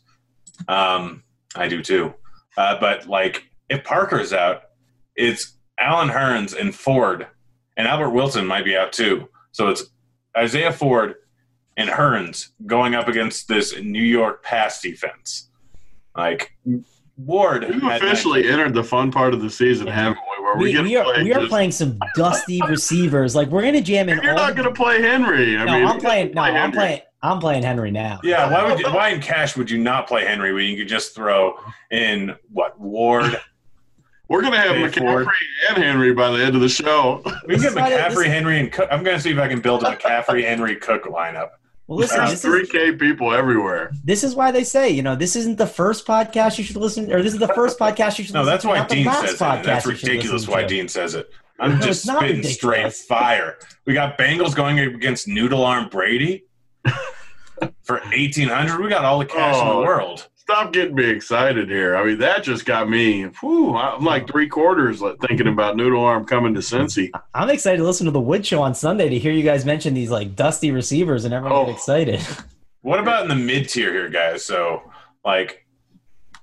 [SPEAKER 3] Um, I do too. Uh, but like, if Parker's out, it's Allen Hurns and Ford, and Albert Wilson might be out too. So it's Isaiah Ford and Hurns going up against this New York pass defense. Like Ward
[SPEAKER 5] We've officially entered the fun part of the season,
[SPEAKER 4] Yeah.
[SPEAKER 5] haven't we? Where we,
[SPEAKER 4] we, we are
[SPEAKER 5] play
[SPEAKER 4] we are
[SPEAKER 5] just-
[SPEAKER 4] playing some dusty [laughs] receivers. Like we're gonna jam in.
[SPEAKER 5] You're
[SPEAKER 4] all
[SPEAKER 5] not going to play Henry. I
[SPEAKER 4] no,
[SPEAKER 5] mean,
[SPEAKER 4] I'm playing. [laughs] No,
[SPEAKER 5] play
[SPEAKER 4] I'm
[SPEAKER 5] Henry.
[SPEAKER 4] playing. I'm playing Henry now.
[SPEAKER 3] Yeah, why would you, [laughs] why in cash would you not play Henry when you could just throw in what Ward?
[SPEAKER 5] We're going to have
[SPEAKER 3] Hey,
[SPEAKER 5] McCaffrey
[SPEAKER 3] Ford.
[SPEAKER 5] and Henry by the end of the show.
[SPEAKER 3] We can get
[SPEAKER 4] This is not it.
[SPEAKER 3] McCaffrey,
[SPEAKER 4] This-
[SPEAKER 3] Henry, and Cook. I'm going to see if I can build a McCaffrey, Henry, Cook lineup.
[SPEAKER 4] Well, listen,
[SPEAKER 5] There's three K people everywhere.
[SPEAKER 4] this is why they say you know this isn't the first podcast you should listen, or this is the first podcast you should.
[SPEAKER 3] No,
[SPEAKER 4] listen
[SPEAKER 3] that's
[SPEAKER 4] to,
[SPEAKER 3] why
[SPEAKER 4] not the
[SPEAKER 3] Dean
[SPEAKER 4] last
[SPEAKER 3] says it. That's
[SPEAKER 4] podcast
[SPEAKER 3] ridiculous why
[SPEAKER 4] to.
[SPEAKER 3] Dean says it. I'm
[SPEAKER 4] No,
[SPEAKER 3] just spitting
[SPEAKER 4] ridiculous.
[SPEAKER 3] straight fire. We got Bengals going against Noodle Arm Brady [laughs] for 1800 We got all the cash in
[SPEAKER 5] Oh.
[SPEAKER 3] the world.
[SPEAKER 5] Stop getting me excited here. I mean, that just got me. Whew, I'm like three quarters thinking about Noodle Arm coming to Cincy.
[SPEAKER 4] I'm excited to listen to the Wood Show on Sunday to hear you guys mention these like dusty receivers and everyone
[SPEAKER 5] Oh.
[SPEAKER 4] get excited. [laughs]
[SPEAKER 3] What about in the mid tier here, guys? So, like,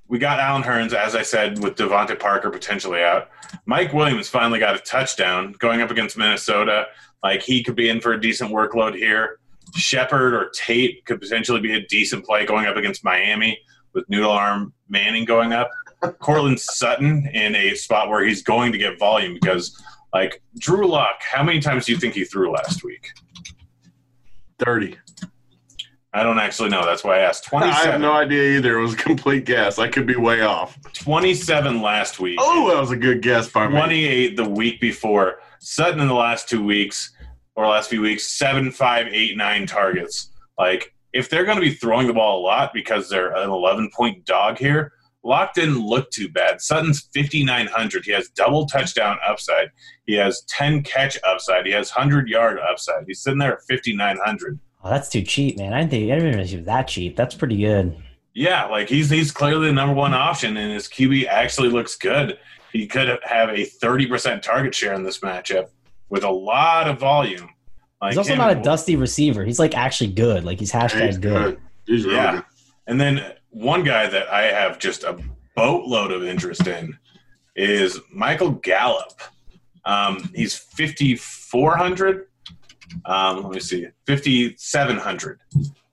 [SPEAKER 3] we got Allen Hurns, as I said, with DeVante Parker potentially out. Mike Williams finally got a touchdown going up against Minnesota. Like, he could be in for a decent workload here. Shepard or Tate could potentially be a decent play going up against Miami with Noodle Arm Manning going up. Courtland Sutton in a spot where he's going to get volume because, like, Drew Lock, how many times do you think he threw last week?
[SPEAKER 5] 30.
[SPEAKER 3] I don't actually know. That's why I asked.
[SPEAKER 5] I have no idea either. It was a complete guess. I could be way off.
[SPEAKER 3] 27 last week.
[SPEAKER 5] Oh, that was a good guess by me.
[SPEAKER 3] 28 the week before. Sutton in the last two weeks or last few weeks, seven, five, eight, nine targets. Like, if they're going to be throwing the ball a lot because they're an 11 point dog here, Lock didn't look too bad. Sutton's 5,900. He has double touchdown upside. He has 10 catch upside. He has 100 yard upside. He's sitting there at 5,900.
[SPEAKER 4] Oh, that's too cheap, man. I didn't think I didn't realize he was that cheap. That's pretty good.
[SPEAKER 3] Yeah, like he's he's clearly the number one option, and his QB actually looks good. He could have a thirty percent target share in this matchup with a lot of volume. Like
[SPEAKER 4] He's also not a
[SPEAKER 3] and-
[SPEAKER 4] dusty receiver. He's like actually good. Like he's hashtag
[SPEAKER 5] He's
[SPEAKER 4] good.
[SPEAKER 5] good. He's really
[SPEAKER 3] Yeah.
[SPEAKER 5] good.
[SPEAKER 3] And then one guy that I have just a boatload of interest in is Michael Gallup. Um, he's fifty four hundred. Um, let me see, fifty seven hundred.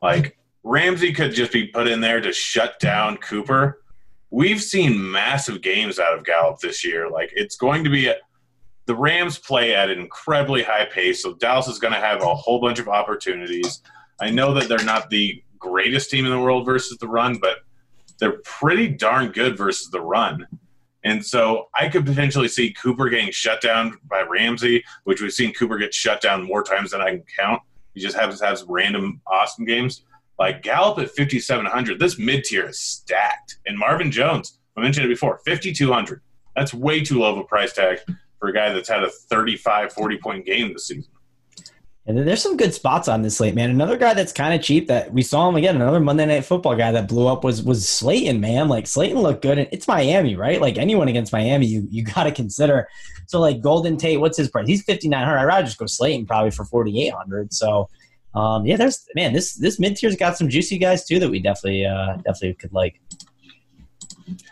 [SPEAKER 3] Like Ramsey could just be put in there to shut down Cooper. We've seen massive games out of Gallup this year. Like it's going to be a, the Rams play at an incredibly high pace, so Dallas is going to have a whole bunch of opportunities. I know that they're not the greatest team in the world versus the run, but they're pretty darn good versus the run. And so I could potentially see Cooper getting shut down by Ramsey, which we've seen Cooper get shut down more times than I can count. He just happens to have some random awesome games. Like Gallup at 5,700, this mid tier is stacked. And Marvin Jones, I mentioned it before, 5,200. That's way too low of a price tag for a guy that's had a 35, 40 point game this season.
[SPEAKER 4] And then there's some good spots on this slate, man. Another guy that's kind of cheap that we saw him again. Another Monday Night Football guy that blew up was was Slayton, man. Like Slayton looked good, and it's Miami, right? Like anyone against Miami, you you got to consider. So like Golden Tate, what's his price? He's fifty nine hundred. I'd rather just go Slayton probably for forty eight hundred. So Um, yeah, there's man, this this mid tier's got some juicy guys too that we definitely uh, definitely could like.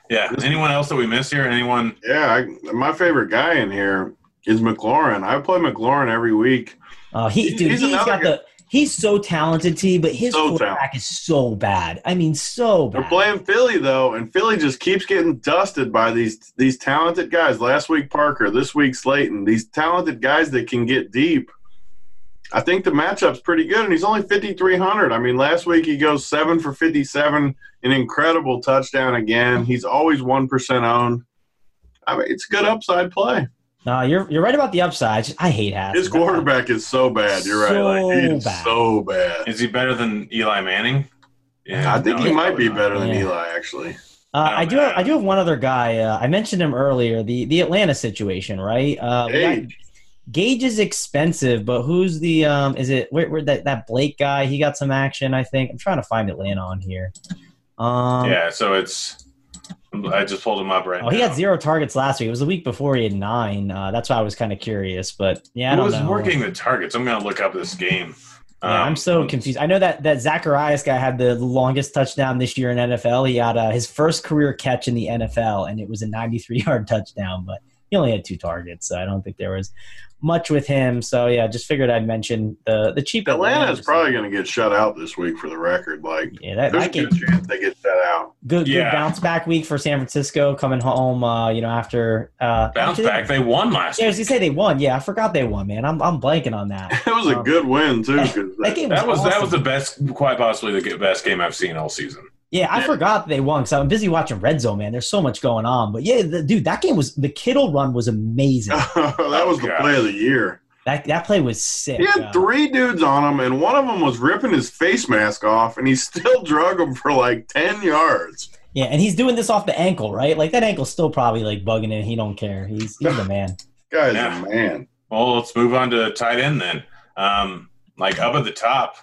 [SPEAKER 3] Yeah. Anyone else that we miss here? Anyone?
[SPEAKER 5] Yeah, I, my favorite guy in here is McLaurin. I play McLaurin every week.
[SPEAKER 4] Uh, he
[SPEAKER 5] He's-
[SPEAKER 4] dude,
[SPEAKER 5] he's
[SPEAKER 4] he's
[SPEAKER 5] another
[SPEAKER 4] got
[SPEAKER 5] guy-
[SPEAKER 4] the he's so talented, T, but his
[SPEAKER 5] So
[SPEAKER 4] quarterback is so bad. I mean, so bad.
[SPEAKER 5] They're playing Philly though, and Philly just keeps getting dusted by these these talented guys. Last week Parker, this week Slayton. These talented guys that can get deep. I think the matchup's pretty good, and he's only fifty three hundred. I mean, last week he goes seven for fifty seven, an incredible touchdown again. He's always one percent owned. I mean, it's a good upside play.
[SPEAKER 4] No, you're you're right about the upside. I hate Haskins.
[SPEAKER 5] His quarterback is so bad. You're right. Like,
[SPEAKER 4] So
[SPEAKER 5] he's
[SPEAKER 4] bad.
[SPEAKER 5] so bad.
[SPEAKER 3] Is he better than Eli Manning?
[SPEAKER 5] Yeah, I think
[SPEAKER 3] no,
[SPEAKER 5] he
[SPEAKER 3] he's
[SPEAKER 5] might be
[SPEAKER 3] probably not.
[SPEAKER 5] better than
[SPEAKER 4] Yeah.
[SPEAKER 5] Eli, actually.
[SPEAKER 4] Uh,
[SPEAKER 3] Oh,
[SPEAKER 4] I do. Have. I do have one other guy. Uh, I mentioned him earlier. The the Atlanta situation, right? Uh, we
[SPEAKER 5] Gage.
[SPEAKER 4] Gage is expensive, but who's the um? Is it where, where that that Blake guy? He got some action, I think. I'm trying to find Atlanta on here. Um,
[SPEAKER 3] Yeah. So it's. I just pulled him up right
[SPEAKER 4] Oh,
[SPEAKER 3] now.
[SPEAKER 4] he had zero targets last week. It was the week before he had nine. Uh, that's why I was kind of curious, but yeah, I
[SPEAKER 3] Who was
[SPEAKER 4] know.
[SPEAKER 3] working the targets? I'm gonna look up this game.
[SPEAKER 4] Yeah, I'm
[SPEAKER 3] Um,
[SPEAKER 4] so confused. I know that that Zaccheaus guy had the longest touchdown this year in NFL. He had uh, his first career catch in the NFL, and it was a 93 [laughs] yard touchdown. But he only had two targets, so I don't think there was much with him. So yeah, just figured I'd mention the the cheap
[SPEAKER 5] Atlanta is probably going to get shut out this week for the record. Like,
[SPEAKER 4] yeah that,
[SPEAKER 5] there's a
[SPEAKER 4] that game,
[SPEAKER 5] good chance they get shut out.
[SPEAKER 4] good good bounce back week for San Francisco coming home. Uh, you know after uh,
[SPEAKER 3] bounce
[SPEAKER 4] after they-
[SPEAKER 3] back. They won last.
[SPEAKER 4] Yeah, I was
[SPEAKER 3] week.
[SPEAKER 4] gonna say they won. Yeah, I forgot they won, man. I'm I'm blanking on that. [laughs]
[SPEAKER 5] It was a
[SPEAKER 4] Um,
[SPEAKER 5] good win too. Cause
[SPEAKER 4] That
[SPEAKER 3] That was that
[SPEAKER 4] awesome.
[SPEAKER 3] was the best, quite possibly the best game I've seen all season.
[SPEAKER 4] Yeah, I
[SPEAKER 5] Yeah.
[SPEAKER 4] forgot they won because I'm busy watching Red Zone, man. There's so much going on. But yeah, the, dude, that game was the Kittle run was amazing. [laughs]
[SPEAKER 5] that was the
[SPEAKER 3] gosh.
[SPEAKER 5] play of the year.
[SPEAKER 4] that that play was sick.
[SPEAKER 5] He had
[SPEAKER 4] Uh,
[SPEAKER 5] three dudes on him, and one of them was ripping his face mask off, and he [laughs] still drug him for like ten yards.
[SPEAKER 4] yeah, and he's doing this off the ankle, right? Like that ankle's still probably like bugging him. He don't care. He's he's the [laughs] man.
[SPEAKER 5] Guy's
[SPEAKER 3] Yeah.
[SPEAKER 5] a man.
[SPEAKER 3] Well, let's move on to tight end then. Um, like up at the top,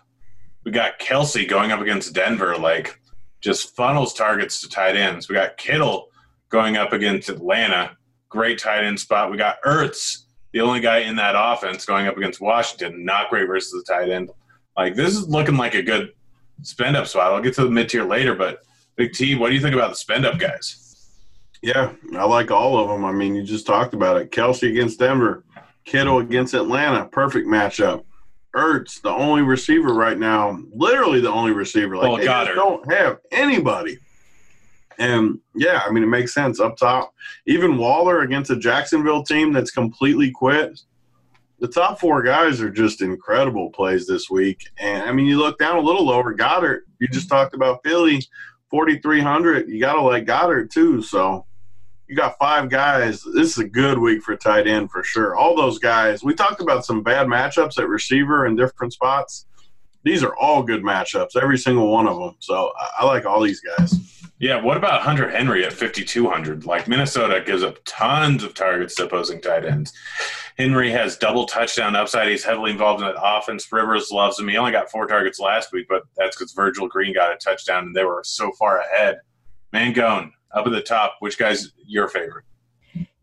[SPEAKER 3] we got Kelce going up against Denver. Like just funnels targets to tight ends. We got Kittle going up against Atlanta. Great tight end spot. We got Ertz, the only guy in that offense, going up against Washington. Not great versus the tight end. Like this is looking like a good spend up spot. I'll get to the mid tier later, but Big T, what do you think about the spend up guys?
[SPEAKER 5] Yeah, I like all of them. I mean, you just talked about it. Kelce against Denver, Kittle against Atlanta, perfect matchup. Ertz, the only receiver right now, literally the only receiver. Like
[SPEAKER 3] Well,
[SPEAKER 5] they just don't have anybody. And yeah, I mean, it makes sense up top. Even Waller against a Jacksonville team that's completely quit. The top four guys are just incredible plays this week. And I mean, you look down a little lower, Goedert. You just talked about Philly, 4,300. You got to like Goedert too. So you got five guys. This is a good week for tight end for sure. All those guys. We talked about some bad matchups at receiver in different spots. These are all good matchups, every single one of them. So I, like all these guys.
[SPEAKER 3] Yeah, what about Hunter Henry at 5,200? Like Minnesota gives up tons of targets to opposing tight ends. Henry has double touchdown upside. He's heavily involved in that offense. Rivers loves him. He only got four targets last week, but that's because Virgil Green got a touchdown and they were so far ahead. Mangone up at the top. Which guy's your favorite?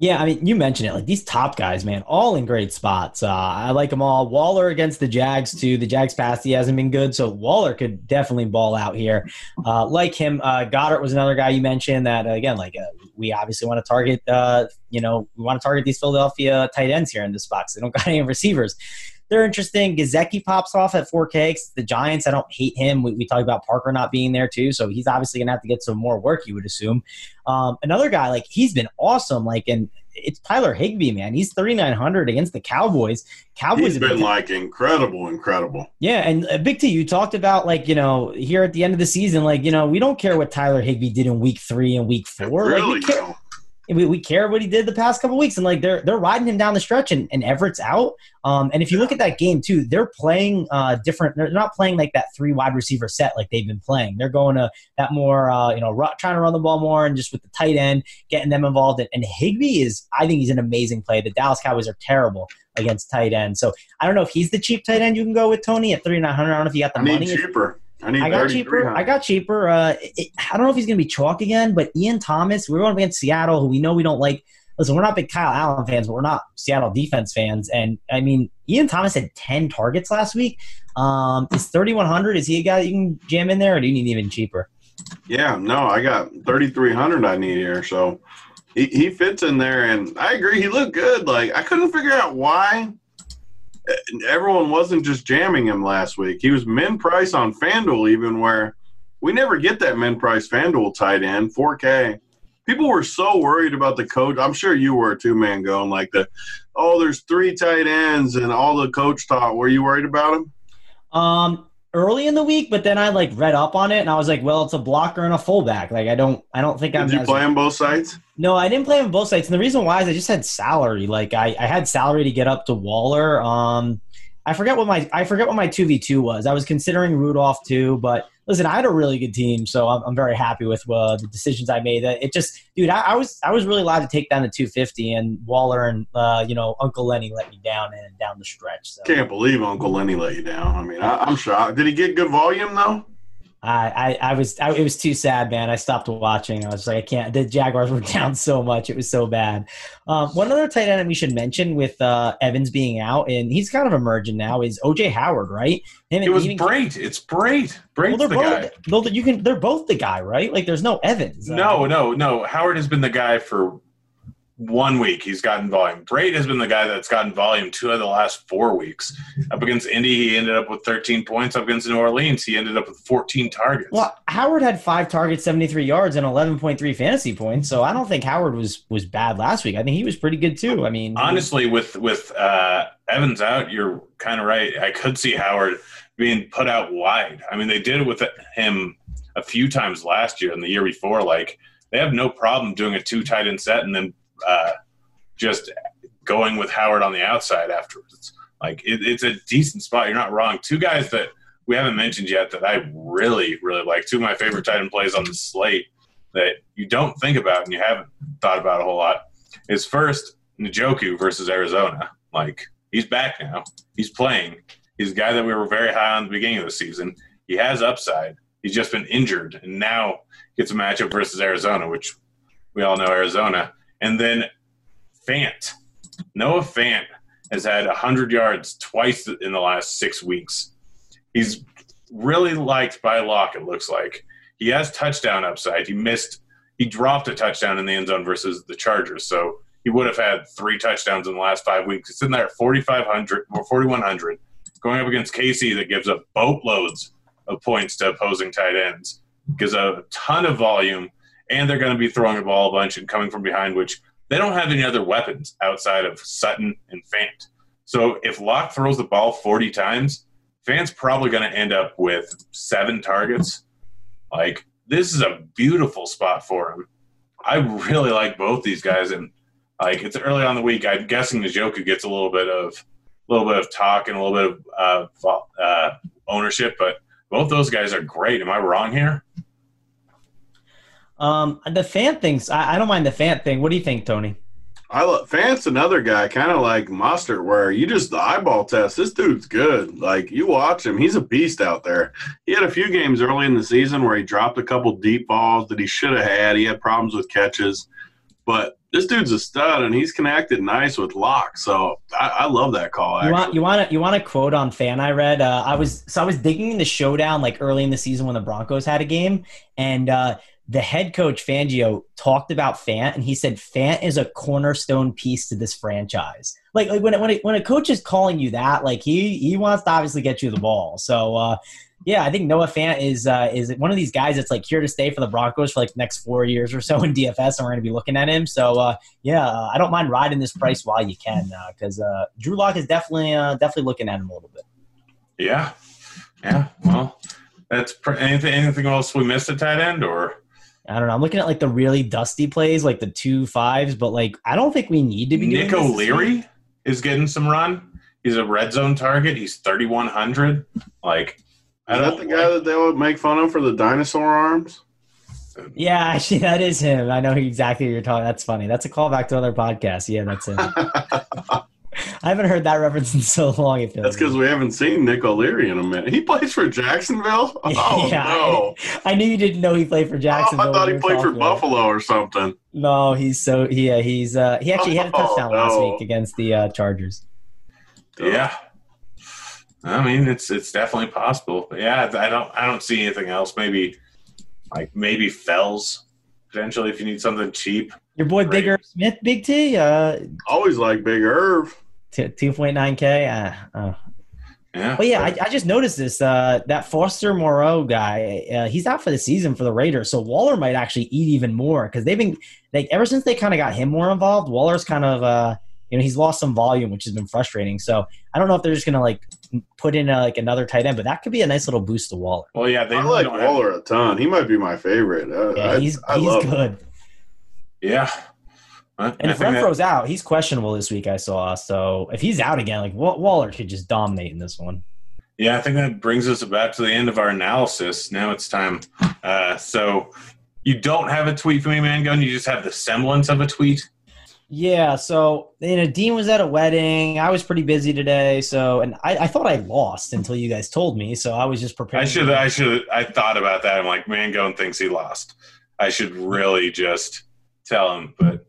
[SPEAKER 4] Yeah, I mean, you mentioned it. Like these top guys, man, all in great spots. Uh, I like them all. Waller against the Jags too. The Jags pass he hasn't been good, so Waller could definitely ball out here. Uh, like him, uh, Goedert was another guy you mentioned that uh, again. Like uh, we obviously want to target. Uh, you know, we want to target these Philadelphia tight ends here in this box. They don't got any receivers. They're interesting. Gesicki pops off at 4K. 'cause The Giants, I don't hate him. We, we talked about Parker not being there too, so he's obviously gonna have to get some more work. You would assume. Um, another guy like he's been awesome. Like and it's Tyler Higbee, man. He's 3,900 against the Cowboys. Cowboys
[SPEAKER 5] He's been
[SPEAKER 4] been
[SPEAKER 5] like incredible, incredible.
[SPEAKER 4] yeah, and uh, Big T, you talked about like you know here at the end of the season, like you know we don't care what Tyler Higbee did in Week Three and Week Four. like,
[SPEAKER 5] really,
[SPEAKER 4] we, care,
[SPEAKER 5] though.
[SPEAKER 4] We, we care what he did the past couple weeks, and like they're they're riding him down the stretch, and, and Everett's out. Um, and if you look at that game too, they're playing uh different. They're not playing like that three wide receiver set like they've been playing. They're going to that more uh you know ru- trying to run the ball more and just with the tight end getting them involved. And, and Higbee is, I think he's an amazing play. The Dallas Cowboys are terrible against tight end, so I don't know if he's the cheap tight end you can go with Tony at thirty nine hundred. I don't know if you got the
[SPEAKER 5] I need
[SPEAKER 4] money.
[SPEAKER 5] cheaper. I need
[SPEAKER 4] I got cheaper.
[SPEAKER 5] 3,300.
[SPEAKER 4] I got cheaper. Uh, it, I don't know if he's going to be chalk again, but Ian Thomas, We're going against Seattle, who we know we don't like listen, we're not big Kyle Allen fans, but we're not Seattle defense fans. And I mean, Ian Thomas had 10 targets last week. Um, is 3,100, is he a guy that you can jam in there or do you need even cheaper?
[SPEAKER 5] Yeah, no, I got 3,300 I need here. So he, he fits in there. And I agree, he looked good. Like, I couldn't figure out why everyone wasn't just jamming him last week. He was min price on FanDuel, even where we never get that min price FanDuel tight end, 4K. People were so worried about the coach. I'm sure you were too, man, going like the, oh, there's three tight ends and all the coach talk. Were you worried about him?
[SPEAKER 4] Um, early in the week, but then I like read up on it and I was like, well, it's a blocker and a fullback. Like I don't, I don't think
[SPEAKER 5] Did
[SPEAKER 4] I'm.
[SPEAKER 5] you play on both sides?
[SPEAKER 4] No, I didn't play on both sides. And the reason why is I just had salary. Like I, I had salary to get up to Waller. Um, I forget what my I forget what my two v two was. I was considering Rudolph too, but listen, I had a really good team, so I'm, I'm very happy with uh, the decisions I made. It just, dude, I, I was I was really allowed to take down the 250, and Waller and uh, you know Uncle Lenny let me down and down the stretch. So
[SPEAKER 5] Can't believe Uncle Lenny let you down. I mean, I, I'm shocked. Did he get good volume though?
[SPEAKER 4] I, I, I was I, it was too sad, man. I stopped watching. I was like, I can't. The Jaguars [laughs] were down so much; it was so bad. Um, one other tight end we should mention with uh, Evans being out, and he's kind of emerging now, is OJ Howard, right? Him
[SPEAKER 3] It was Brate. It's Brate. Brate's
[SPEAKER 4] Well, they're
[SPEAKER 3] the
[SPEAKER 4] both.
[SPEAKER 3] guy.
[SPEAKER 4] You can. They're both the guy, right? Like, there's no Evans. Uh,
[SPEAKER 3] No, no, no. Howard has been the guy for one week. He's gotten volume. Brate has been the guy that's gotten volume two of the last four weeks. Up against Indy, he ended up with 13 points. Up against New Orleans, he ended up with 14 targets.
[SPEAKER 4] Well, Howard had five targets, 73 yards, and 11.3 fantasy points. So I don't think Howard was was bad last week. I think he was pretty good too. I mean,
[SPEAKER 3] Honestly, with with uh, Evans out, you're kind of right. I could see Howard being put out wide. I mean, they did it with him a few times last year and the year before. Like they have no problem doing a two tight end set and then uh, just going with Howard on the outside afterwards. Like it, it's a decent spot. You're not wrong. Two guys that we haven't mentioned yet that I really, really like. Two of my favorite tight end plays on the slate that you don't think about and you haven't thought about a whole lot is first Njoku versus Arizona. Like he's back now. He's playing. He's a guy that we were very high on at the beginning of the season. He has upside. He's just been injured and now gets a matchup versus Arizona, which we all know Arizona. And then Fant. Noah Fant has had 100 yards twice in the last six weeks. He's really liked by Lock, it looks like. He has touchdown upside. He missed, he dropped a touchdown in the end zone versus the Chargers. So he would have had three touchdowns in the last five weeks. It's in there at 4,500 or 4,100, going up against Casey that gives up boatloads of points to opposing tight ends, gives a ton of volume, and they're going to be throwing the ball a bunch and coming from behind, which they don't have any other weapons outside of Sutton and Fant. So if Lock throws the ball 40 times, Fant's probably going to end up with seven targets. Like, this is a beautiful spot for him. I really like both these guys, and like it's early on the week. I'm guessing Njoku gets a little bit of a little bit of talk and a little bit of uh, uh, ownership, but both those guys are great. Am I wrong here?
[SPEAKER 4] Um, the fan things. I, I don't mind the fan thing. What do you think, Tony?
[SPEAKER 5] I love Fant's another guy, kind of like Mustard, where you just the eyeball test. This dude's good. Like you watch him, he's a beast out there. He had a few games early in the season where he dropped a couple deep balls that he should have had. He had problems with catches, but this dude's a stud, and he's connected nice with Lock. So I, I love that call.
[SPEAKER 4] You want you want to you want a quote on Fant I read? Uh, I was so I was digging in the showdown like early in the season when the Broncos had a game, and uh, the head coach Fangio talked about Fant, and he said Fant is a cornerstone piece to this franchise. Like like when when it, when a coach is calling you that, like he he wants to obviously get you the ball. So. Uh, yeah, I think Noah Fant is uh, is one of these guys that's like here to stay for the Broncos for like next four years or so in DFS, and we're going to be looking at him. So uh, yeah, uh, I don't mind riding this price while you can, because uh, Drew Lock is definitely uh, definitely looking at him a little bit.
[SPEAKER 3] Yeah, yeah. Well, that's pr- anything. Anything else we missed at tight end, or
[SPEAKER 4] I don't know. I'm looking at like the really dusty plays, like the two fives, but like I don't think we need to be.
[SPEAKER 3] Nick
[SPEAKER 4] this this
[SPEAKER 3] O'Leary
[SPEAKER 4] week.
[SPEAKER 3] is getting some run. He's a red zone target. He's 3100. Like, I
[SPEAKER 5] is that
[SPEAKER 3] don't
[SPEAKER 5] the guy that they would make fun of for the dinosaur arms?
[SPEAKER 4] Yeah, [laughs] actually, that is him. I know exactly what you're talking. That's funny. That's a callback to other podcasts. Yeah, that's him. [laughs] I haven't heard that reference in so long. It feels
[SPEAKER 5] That's because we haven't seen Nick O'Leary in a minute. He plays for Jacksonville. [laughs] Oh
[SPEAKER 4] Yeah,
[SPEAKER 5] no!
[SPEAKER 4] I knew you didn't know he played for
[SPEAKER 5] Oh,
[SPEAKER 4] Jacksonville.
[SPEAKER 5] I thought he played for. Buffalo or something.
[SPEAKER 4] No, he's so yeah. He's uh he actually had a [laughs]
[SPEAKER 5] Oh,
[SPEAKER 4] touchdown last week against the uh, Chargers.
[SPEAKER 3] Yeah. I mean, it's it's definitely possible. But yeah, I don't I don't see anything else. Maybe like maybe Fells potentially if you need something cheap.
[SPEAKER 4] Your boy
[SPEAKER 3] Great.
[SPEAKER 4] Bigger Smith, Big T, uh,
[SPEAKER 5] Always like Big Irv.
[SPEAKER 4] Two point nine k. Uh, uh.
[SPEAKER 3] Yeah.
[SPEAKER 4] But yeah, I, I just noticed this. Uh, that Foster Moreau guy, uh, he's out for the season for the Raiders. So Waller might actually eat even more because they've been like ever since they kind of got him more involved. Waller's kind of uh, you know he's lost some volume, which has been frustrating. So I don't know if they're just gonna like put in a, like another tight end, but that could be a nice little boost to Waller.
[SPEAKER 3] well, yeah, they
[SPEAKER 5] I like
[SPEAKER 3] don't have-
[SPEAKER 5] Waller a ton. He might be my favorite. Uh,
[SPEAKER 4] Yeah,
[SPEAKER 5] I,
[SPEAKER 4] he's
[SPEAKER 5] I
[SPEAKER 4] he's
[SPEAKER 5] love him.
[SPEAKER 4] good.
[SPEAKER 3] yeah. Well,
[SPEAKER 4] And
[SPEAKER 3] I
[SPEAKER 4] if
[SPEAKER 3] think that-
[SPEAKER 4] Renfro's out, he's questionable this week. I saw. So if he's out again, like Wa- Waller could just dominate in this one.
[SPEAKER 3] Yeah, I think that brings us about to the end of our analysis. Now it's time. Uh, so you don't have a tweet for me, man, gun. You just have the semblance of a tweet.
[SPEAKER 4] Yeah, so you know, Dean was at a wedding. I was pretty busy today, so and I, I thought I lost until you guys told me. So I was just prepared.
[SPEAKER 3] I should. I should. I thought about that. I'm like, man, thinks he lost. I should really just tell him, but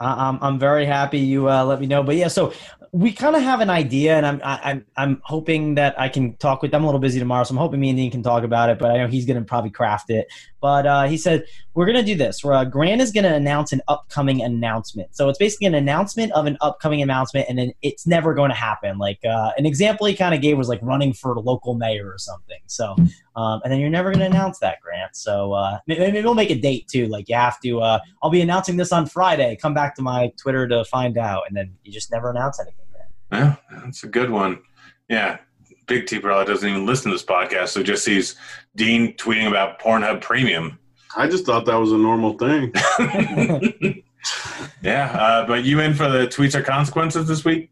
[SPEAKER 4] I, I'm I'm very happy you uh, let me know. But yeah, so we kind of have an idea, and I'm I, I'm I'm hoping that I can talk with. I'm a little busy tomorrow, so I'm hoping me and Dean can talk about it. But I know he's going to probably craft it. But uh, he said we're going to do this. Where uh, Grant is going to announce an upcoming announcement. So it's basically an announcement of an upcoming announcement, and then it's never going to happen. Like uh, an example he kind of gave was like running for local mayor or something. So um, and then you're never going to announce that, Grant. So uh, maybe, we'll make a date too. Like you have to. Uh, I'll be announcing this on Friday. Come back to my Twitter to find out, and then you just never announce anything. Grant.
[SPEAKER 3] yeah, that's a good one. Yeah, Big T probably doesn't even listen to this podcast, so just sees Dean tweeting about Pornhub Premium.
[SPEAKER 5] I just thought that was a normal thing. [laughs]
[SPEAKER 3] Yeah, uh, but you in for the tweets or consequences this week?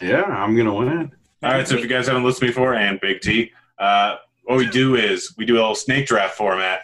[SPEAKER 5] Yeah, I'm gonna win.
[SPEAKER 3] All right, so if you guys haven't listened before, and Big T, uh, what we do is we do a little snake draft format.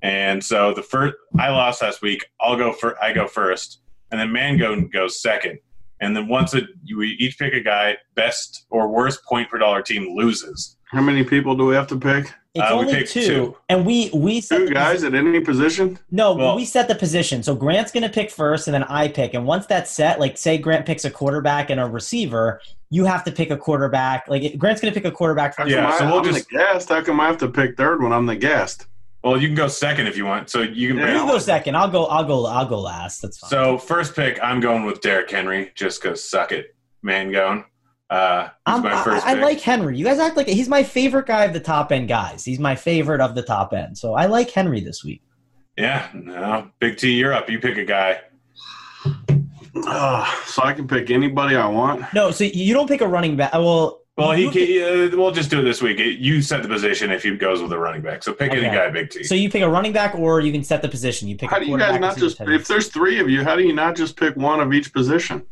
[SPEAKER 3] And so the first, I lost last week. I'll go for, I go first, and then Mangone goes second. And then once it, we each pick a guy, best or worst point per dollar team loses.
[SPEAKER 5] How many people do we have to pick?
[SPEAKER 4] It's
[SPEAKER 3] Uh, we
[SPEAKER 4] only two,
[SPEAKER 3] two.
[SPEAKER 4] and we we set
[SPEAKER 5] Two
[SPEAKER 4] the-
[SPEAKER 5] guys at any position?
[SPEAKER 4] No,
[SPEAKER 3] Well-
[SPEAKER 4] we set the position. So Grant's going to pick first, and then I pick. And once that's set, like say Grant picks a quarterback and a receiver, you have to pick a quarterback. Like Grant's going to pick a quarterback
[SPEAKER 5] How
[SPEAKER 4] first.
[SPEAKER 3] Yeah,
[SPEAKER 5] I,
[SPEAKER 3] so we'll
[SPEAKER 5] I'm
[SPEAKER 3] just-
[SPEAKER 5] the guest. How come I have to pick third when I'm the guest?
[SPEAKER 3] Well, you can go second if you want. So you can
[SPEAKER 5] Yeah.
[SPEAKER 3] pick.
[SPEAKER 4] You go second. I'll go. I'll go. I'll go last. That's fine.
[SPEAKER 3] So first pick, I'm going with Derrick Henry just because suck it, Mangone. Uh, he's
[SPEAKER 4] I'm,
[SPEAKER 3] my first
[SPEAKER 4] I
[SPEAKER 3] pick.
[SPEAKER 4] like Henry. You guys act like he's my favorite guy of the top end guys. He's my favorite of the top end. So I like Henry this week.
[SPEAKER 3] Yeah, no. Big T, you're up. You pick a guy.
[SPEAKER 5] Ah, so I can pick anybody I want.
[SPEAKER 4] No, so you don't pick a running back. Well,
[SPEAKER 3] Well, he
[SPEAKER 4] you
[SPEAKER 3] can, uh, we'll just do it this week. You set the position if he goes with a running back. So pick any guy, Big T.
[SPEAKER 4] So you pick a running back, or you can set the position. You pick.
[SPEAKER 5] How
[SPEAKER 4] a
[SPEAKER 5] do you guys not just if there's three of you, how do you not just pick one of each position?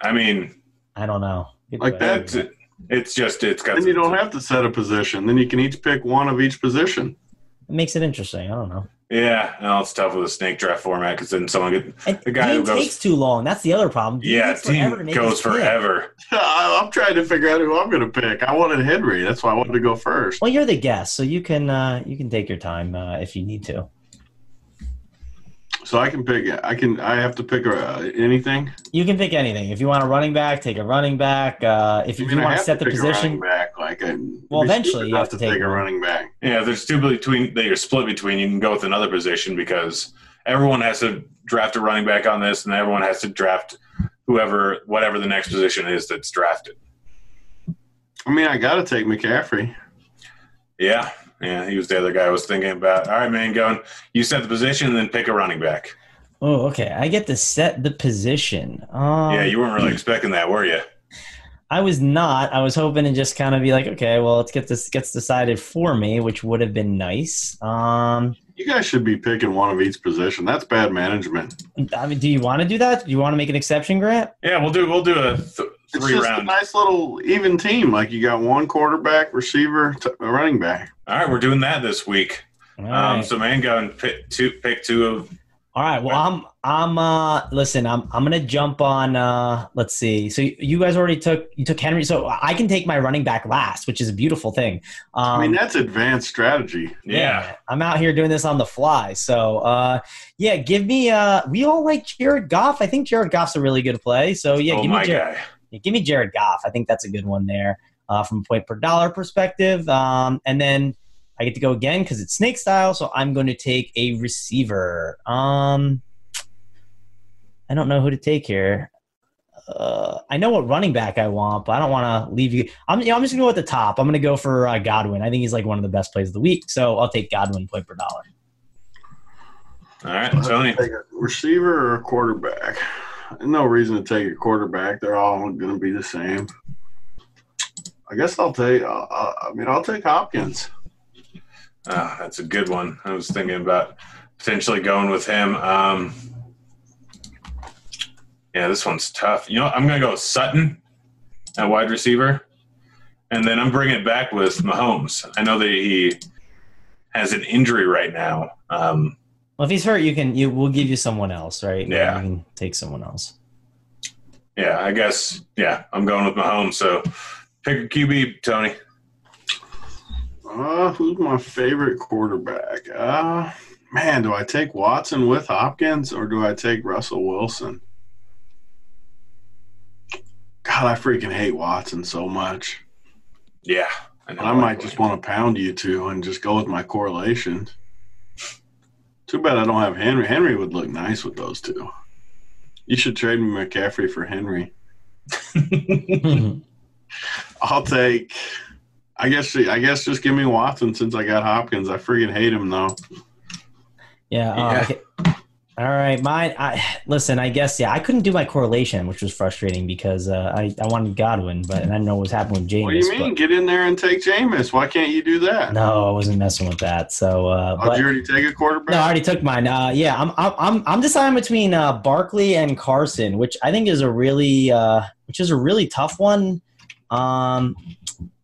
[SPEAKER 3] I mean,
[SPEAKER 4] I don't know. Good
[SPEAKER 5] Like
[SPEAKER 4] question.
[SPEAKER 3] it's, it's just it's got.
[SPEAKER 5] Then you don't have to set a position. Then you can each pick one of each position.
[SPEAKER 4] It makes it interesting. I don't know.
[SPEAKER 3] Yeah, no, it's tough with a snake draft format because then someone get
[SPEAKER 4] And
[SPEAKER 3] The guy who
[SPEAKER 4] Dean
[SPEAKER 3] goes-
[SPEAKER 4] takes too long. That's the other problem. Dean
[SPEAKER 3] yeah,
[SPEAKER 4] takes forever
[SPEAKER 3] team goes forever. [laughs]
[SPEAKER 5] I- I'm trying to figure out who I'm going to pick. I wanted Henry. That's why I wanted to go first.
[SPEAKER 4] Well, you're the guest, so you can uh, you can take your time uh, if you need to.
[SPEAKER 5] So I can pick. I can. I have to pick uh, anything.
[SPEAKER 4] You can pick anything. If you want a running back, take a running back. Uh, if
[SPEAKER 5] I
[SPEAKER 4] you,
[SPEAKER 5] mean, I
[SPEAKER 4] want to
[SPEAKER 5] have
[SPEAKER 4] set the
[SPEAKER 5] pick a
[SPEAKER 4] position,
[SPEAKER 5] back. Like, I,
[SPEAKER 4] Well, eventually you have to take
[SPEAKER 5] a running back.
[SPEAKER 3] Yeah, there's two between that you're split between. You can go with another position because everyone has to draft a running back on this, and everyone has to draft whoever, whatever the next position is that's drafted.
[SPEAKER 5] I mean, I got to take McCaffrey.
[SPEAKER 3] Yeah, yeah, he was the other guy I was thinking about. All right, man, going. You set the position, and then pick a running back.
[SPEAKER 4] oh, okay. I get to set the position. Um,
[SPEAKER 3] yeah, you weren't really expecting that, were you?
[SPEAKER 4] I was not. I was hoping to just kind of be like, okay, well, let's get this gets decided for me, which would have been nice. Um,
[SPEAKER 5] You guys should be picking one of each position. That's bad management.
[SPEAKER 4] I mean, do you want to do that? Do you want to make an exception, Grant?
[SPEAKER 3] Yeah, we'll do. We'll do a th-
[SPEAKER 5] It's
[SPEAKER 3] three
[SPEAKER 5] just a nice little even team. Like you got one quarterback, receiver, t- a running back.
[SPEAKER 3] All right, we're doing that this week.
[SPEAKER 4] All
[SPEAKER 3] Um,
[SPEAKER 4] right.
[SPEAKER 3] so, man, go and pick two. Pick two of
[SPEAKER 4] All right. Well, I'm I'm uh listen, I'm I'm gonna jump on uh let's see. So you guys already took you took Henry, so I can take my running back last, which is a beautiful thing. Um,
[SPEAKER 5] I mean, that's advanced strategy.
[SPEAKER 3] Yeah.
[SPEAKER 4] I'm out here doing this on the fly. So uh yeah, give me uh we all like Jared Goff. I think Jared Goff's a really good play. So yeah,
[SPEAKER 3] oh
[SPEAKER 4] give me Jared
[SPEAKER 3] guy.
[SPEAKER 4] Yeah, give me Jared Goff. I think that's a good one there uh, from a point per dollar perspective. Um, and then I get to go again because it's snake style. So I'm going to take a receiver. Um, I don't know who to take here. Uh, I know what running back I want, but I don't want to leave you. I'm, you know, I'm just going to go at the top. I'm going to go for uh, Godwin. I think he's like one of the best plays of the week. So I'll take Godwin point per dollar.
[SPEAKER 3] All right, Tony.
[SPEAKER 5] Take a receiver or a quarterback. No reason to take a quarterback. They're all going to be the same. I guess I'll take. Uh, uh, I mean, I'll take Hopkins.
[SPEAKER 3] Oh, that's a good one. I was thinking about potentially going with him. Um, yeah, this one's tough. You know, I'm going to go Sutton at wide receiver, and then I'm bringing it back with Mahomes. I know that he has an injury right now. Um,
[SPEAKER 4] Well, if he's hurt, you can. You we'll give you someone else, right?
[SPEAKER 3] Yeah.
[SPEAKER 4] you can take someone else.
[SPEAKER 3] yeah, I guess. Yeah, I'm going with Mahomes. So pick a QB, Tony.
[SPEAKER 5] Uh, who's my favorite quarterback? Uh, man, do I take Watson with Hopkins or do I take Russell Wilson? God, I freaking hate Watson so much.
[SPEAKER 3] Yeah, know,
[SPEAKER 5] I might just want to pound you two and just go with my correlation. Too bad I don't have Henry. Henry would look nice with those two. You should trade me McCaffrey for Henry. [laughs] I'll take. I guess. I guess just give me Watson since I got Hopkins. I freaking hate him though.
[SPEAKER 4] Yeah. uh,
[SPEAKER 3] Yeah.
[SPEAKER 4] All right, mine. I listen. I guess yeah. I couldn't do my correlation, which was frustrating because uh, I I wanted Godwin, but and I didn't know what was happening with Jameis.
[SPEAKER 5] What do you mean? Get in there and take Jameis. Why can't you do that?
[SPEAKER 4] No, I wasn't messing with that. So, uh,
[SPEAKER 5] Oh,
[SPEAKER 4] but
[SPEAKER 5] you already take a quarterback?
[SPEAKER 4] no, I already took mine. Uh, yeah, I'm I'm I'm I'm deciding between uh, Barkley and Carson, which I think is a really uh, which is a really tough one. Um,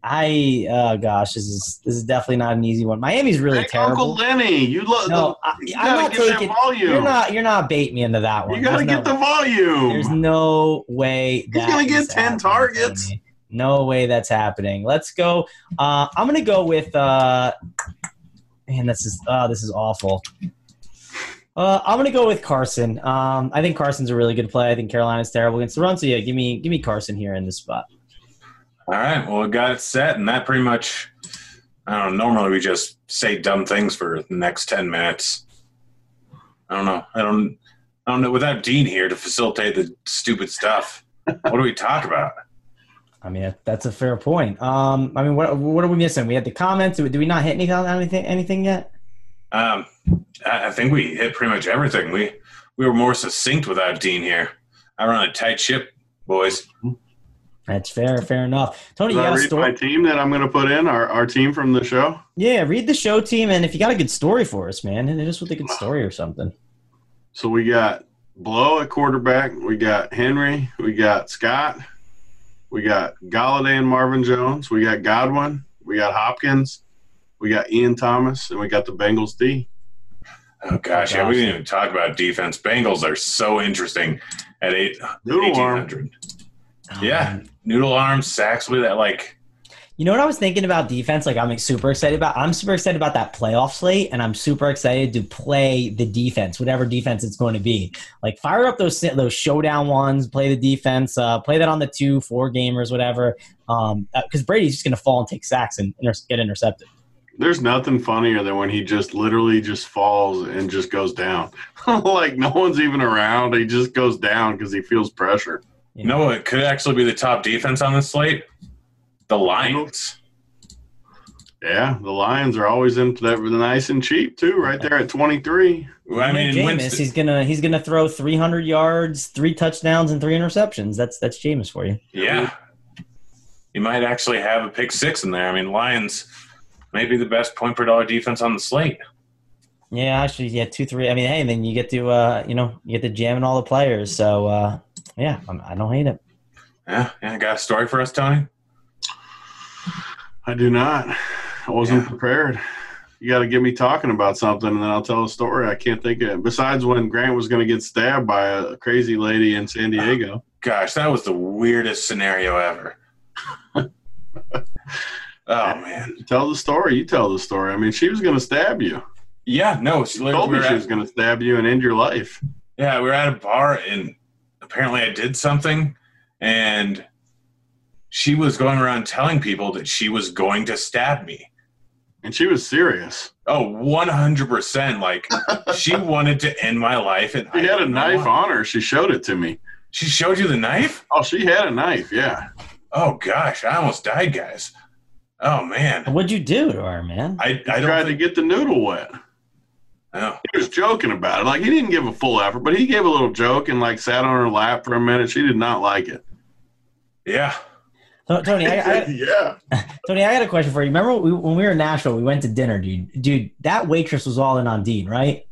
[SPEAKER 4] I oh gosh, this is this is definitely not an easy one. Miami's really
[SPEAKER 5] Take
[SPEAKER 4] terrible.
[SPEAKER 5] Uncle Lenny. You look.
[SPEAKER 4] No, I,
[SPEAKER 5] you
[SPEAKER 4] I'm not taking.
[SPEAKER 5] volume.
[SPEAKER 4] You're not. You're not baiting me into that one.
[SPEAKER 5] You gotta
[SPEAKER 4] There's
[SPEAKER 5] get
[SPEAKER 4] no-
[SPEAKER 5] the volume.
[SPEAKER 4] There's no way
[SPEAKER 5] He's gonna get 10 targets.
[SPEAKER 4] No way that's happening. Let's go. Uh, I'm gonna go with. Uh, man, this is uh, this is awful. Uh, I'm gonna go with Carson. Um, I think Carson's a really good play. I think Carolina's terrible against the run. So yeah, give me give me Carson here in this spot.
[SPEAKER 3] All right. Well, we got it set, and that pretty much. I don't know. Normally, we just say dumb things for the next ten minutes. I don't know. I don't. I don't know. Without Dean here to facilitate the stupid stuff, what do we talk about?
[SPEAKER 4] I mean, that's a fair point. Um, I mean, what what are we missing? We had the comments. Do we, not hit anything anything anything yet?
[SPEAKER 3] Um, I, I think we hit pretty much everything. We we were more succinct without Dean here. I run a tight ship, boys.
[SPEAKER 4] That's fair. Fair enough. Tony,
[SPEAKER 5] Did
[SPEAKER 4] you
[SPEAKER 5] I
[SPEAKER 4] got a
[SPEAKER 5] read
[SPEAKER 4] story?
[SPEAKER 5] my team that I'm going to put in? Our, our team from the show?
[SPEAKER 4] Yeah, read the show team, and if you got a good story for us, man, hit us with a good [sighs] story or something.
[SPEAKER 5] So we got Blough at quarterback. We got Henry. We got Scott. We got Golladay and Marvin Jones. We got Godwin. We got Hopkins. We got Ian Thomas. And we got the Bengals D.
[SPEAKER 3] Oh gosh, yeah, we didn't even talk about defense. Bengals are so interesting at eight
[SPEAKER 5] Noodle
[SPEAKER 3] eighteen
[SPEAKER 5] arm.
[SPEAKER 3] hundred. Yeah, um, noodle arms, sacks with that. Like,
[SPEAKER 4] You know what I was thinking about defense? Like I'm super excited about. I'm super excited about that playoff slate, and I'm super excited to play the defense, whatever defense it's going to be. Like fire up those those showdown ones, play the defense, uh, play that on the two, four gamers, whatever. Um, because Brady's just going to fall and take sacks and inter- get intercepted.
[SPEAKER 5] There's nothing funnier than when he just literally just falls and just goes down. [laughs] like no one's even around. He just goes down because he feels pressure.
[SPEAKER 3] You know what could actually be the top defense on this slate? The Lions.
[SPEAKER 5] Yeah, the Lions are always in that nice and cheap too, right there at 23.
[SPEAKER 3] I mean,
[SPEAKER 4] Jameis,
[SPEAKER 3] Winston-
[SPEAKER 4] he's gonna he's gonna throw 300 yards, three touchdowns, and three interceptions. That's that's Jameis for you.
[SPEAKER 3] yeah, you might actually have a pick six in there. I mean, Lions may be the best point per dollar defense on the slate.
[SPEAKER 4] Yeah, actually, yeah, two, three. I mean, hey, then you get to, uh, you know, you get to jam in all the players. So, uh, yeah, I'm, I don't hate it.
[SPEAKER 3] Yeah, yeah. Got a story for us, Tony?
[SPEAKER 5] I do not. I wasn't
[SPEAKER 3] Yeah.
[SPEAKER 5] prepared. you got to get me talking about something, and then I'll tell a story. I can't think of it. Besides when Grant was going to get stabbed by a crazy lady in San uh, Diego.
[SPEAKER 3] Gosh, that was the weirdest scenario ever. [laughs] oh man.
[SPEAKER 5] Tell the story. You tell the story. I mean, she was going to stab you.
[SPEAKER 3] Yeah, no, she
[SPEAKER 5] Told me
[SPEAKER 3] were
[SPEAKER 5] she
[SPEAKER 3] at-
[SPEAKER 5] was going to stab you and end your life.
[SPEAKER 3] Yeah, we were at a bar and apparently I did something and she was going around telling people that she was going to stab me.
[SPEAKER 5] And she was serious.
[SPEAKER 3] Oh, 100%. Like she [laughs] wanted to end my life. And
[SPEAKER 5] She
[SPEAKER 3] I
[SPEAKER 5] had a knife
[SPEAKER 3] why.
[SPEAKER 5] on her. She showed it to me.
[SPEAKER 3] She showed you the knife?
[SPEAKER 5] Oh, she had a knife. Yeah.
[SPEAKER 3] Oh, gosh. I almost died, guys. Oh, man.
[SPEAKER 4] What'd you do to her, man?
[SPEAKER 3] I, I
[SPEAKER 5] tried
[SPEAKER 3] think.
[SPEAKER 5] to get the noodle wet.
[SPEAKER 3] Oh,
[SPEAKER 5] He was joking about it. Like he didn't give a full effort, but he gave a little joke and like sat on her lap for a minute. She did not like it.
[SPEAKER 3] yeah.
[SPEAKER 4] To- Tony, I, I, [laughs]
[SPEAKER 5] yeah. [laughs]
[SPEAKER 4] Tony, I got a question for you. Remember we, when we were in Nashville, we went to dinner, dude. Dude, that waitress was all in on Dean, right?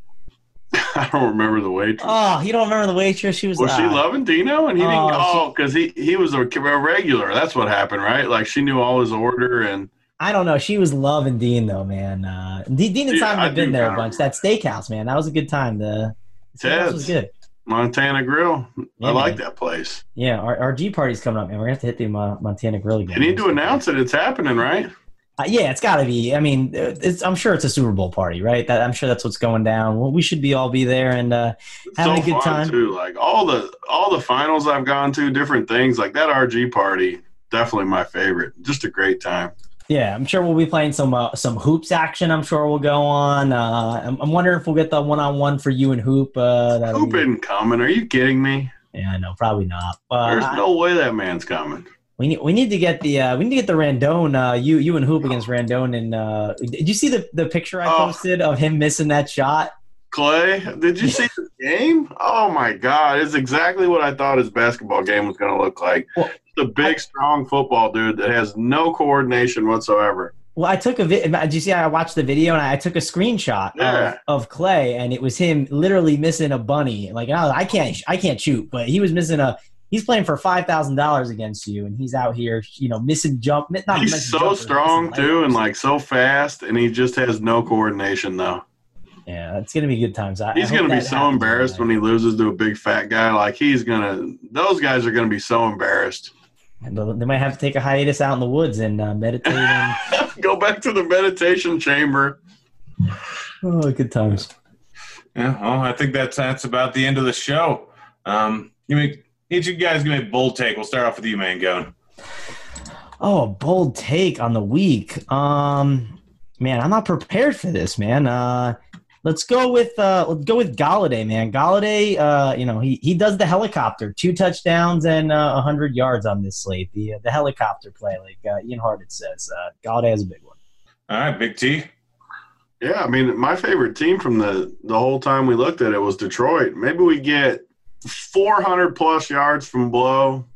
[SPEAKER 4] [laughs]
[SPEAKER 5] I don't remember the waitress.
[SPEAKER 4] Oh, you don't remember the waitress? She was.
[SPEAKER 5] was she
[SPEAKER 4] uh,
[SPEAKER 5] loving Dino? And he didn't.
[SPEAKER 4] Oh,
[SPEAKER 5] Oh, because he he was a, a regular. That's what happened, right? Like she knew all his order and
[SPEAKER 4] I don't know. She was loving Dean though, man. Uh, Dean, Dean and
[SPEAKER 5] Yeah,
[SPEAKER 4] Simon
[SPEAKER 5] I
[SPEAKER 4] have been there a bunch. That steakhouse, man, that was a good time. The the steakhouse was good.
[SPEAKER 5] Montana Grill.
[SPEAKER 4] Yeah,
[SPEAKER 5] I like
[SPEAKER 4] man.
[SPEAKER 5] that place.
[SPEAKER 4] Yeah, our, our G party's coming up, man. We're gonna have to hit the uh, Montana Grill again.
[SPEAKER 5] You need to announce it. It's happening, right?
[SPEAKER 4] Uh, yeah, it's got to be. I mean, uh, it's, I'm sure it's a Super Bowl party, right? That, I'm sure that's what's going down. Well, we should be all be there and uh, Having
[SPEAKER 5] so
[SPEAKER 4] a good time.
[SPEAKER 5] too. Like all the all the finals I've gone to, different things like that RG party. Definitely my favorite. Just a great time.
[SPEAKER 4] Yeah, I'm sure we'll be playing some uh, some hoops action. I'm sure we'll go on. Uh, I'm, I'm wondering if we'll get the one on one for you and Hoop. Uh,
[SPEAKER 5] Hoop
[SPEAKER 4] be-
[SPEAKER 5] isn't coming. Are you kidding me?
[SPEAKER 4] Yeah, no, probably not. Uh,
[SPEAKER 5] There's no way that man's coming.
[SPEAKER 4] We need we need to get the uh, we need to get the Randone. Uh, you you and Hoop against Randone. And uh, did you see the the picture I
[SPEAKER 5] Oh.
[SPEAKER 4] posted of him missing that shot?
[SPEAKER 5] Clay, did you see the game? Oh my God, it's exactly what I thought his basketball game was going to look like.
[SPEAKER 4] Well,
[SPEAKER 5] the big, strong football dude that has no coordination whatsoever.
[SPEAKER 4] Well, I took a vid. Did you see? I watched the video and I took a screenshot
[SPEAKER 5] Yeah.
[SPEAKER 4] of, of Clay, and it was him literally missing a bunny. Like I, I can't I can't shoot, but he was missing a. He's playing for five thousand dollars against you, and he's out here, you know, missing jump. Not
[SPEAKER 5] He's so
[SPEAKER 4] jumpers,
[SPEAKER 5] strong too, and like so fast, and he just has no coordination though.
[SPEAKER 4] yeah, it's gonna be good times. I,
[SPEAKER 5] He's
[SPEAKER 4] I
[SPEAKER 5] going to be so embarrassed
[SPEAKER 4] tonight.
[SPEAKER 5] when he loses to a big fat guy. Like he's going to, those guys are going to be so embarrassed.
[SPEAKER 4] They'll- might have to take a hiatus out in the woods and uh, meditate. And, [laughs]
[SPEAKER 5] Go back to the meditation chamber.
[SPEAKER 4] oh, good times.
[SPEAKER 3] Yeah, well, I think that's that's about the end of the show. Um, you make each of you guys give me a bold take. We'll start off with you, Mangone.
[SPEAKER 4] Oh, a bold take on the week. Um, man, I'm not prepared for this, man. Uh, let's go with uh, let's go with Golladay, man. Golladay, uh, you know, he he does the helicopter, two touchdowns and uh, hundred yards on this slate. The uh, the helicopter play, like uh, Ian Hartnett says. Uh, Golladay has a big one.
[SPEAKER 3] All right, Big T.
[SPEAKER 5] Yeah, I mean, my favorite team from the the whole time we looked at it was Detroit. Maybe we get 400 plus yards from Blough,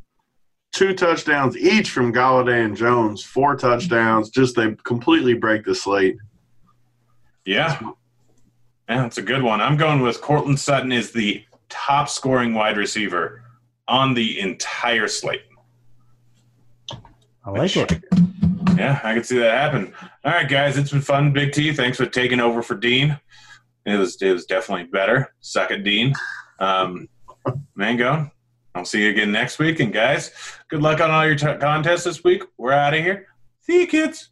[SPEAKER 5] two touchdowns each from Golladay and Jones, four touchdowns. Just they completely break the slate.
[SPEAKER 3] Yeah. Yeah, that's a good one. I'm going with Courtland Sutton is the top scoring wide receiver on the entire slate.
[SPEAKER 4] I like it.
[SPEAKER 3] Yeah, I can see that happen. All right, guys, it's been fun. Big T, thanks for taking over for Dean. It was it was definitely better. Second Dean. Um, Mango, I'll see you again next week. And guys, good luck on all your t- contests this week. We're out of here. See you, kids.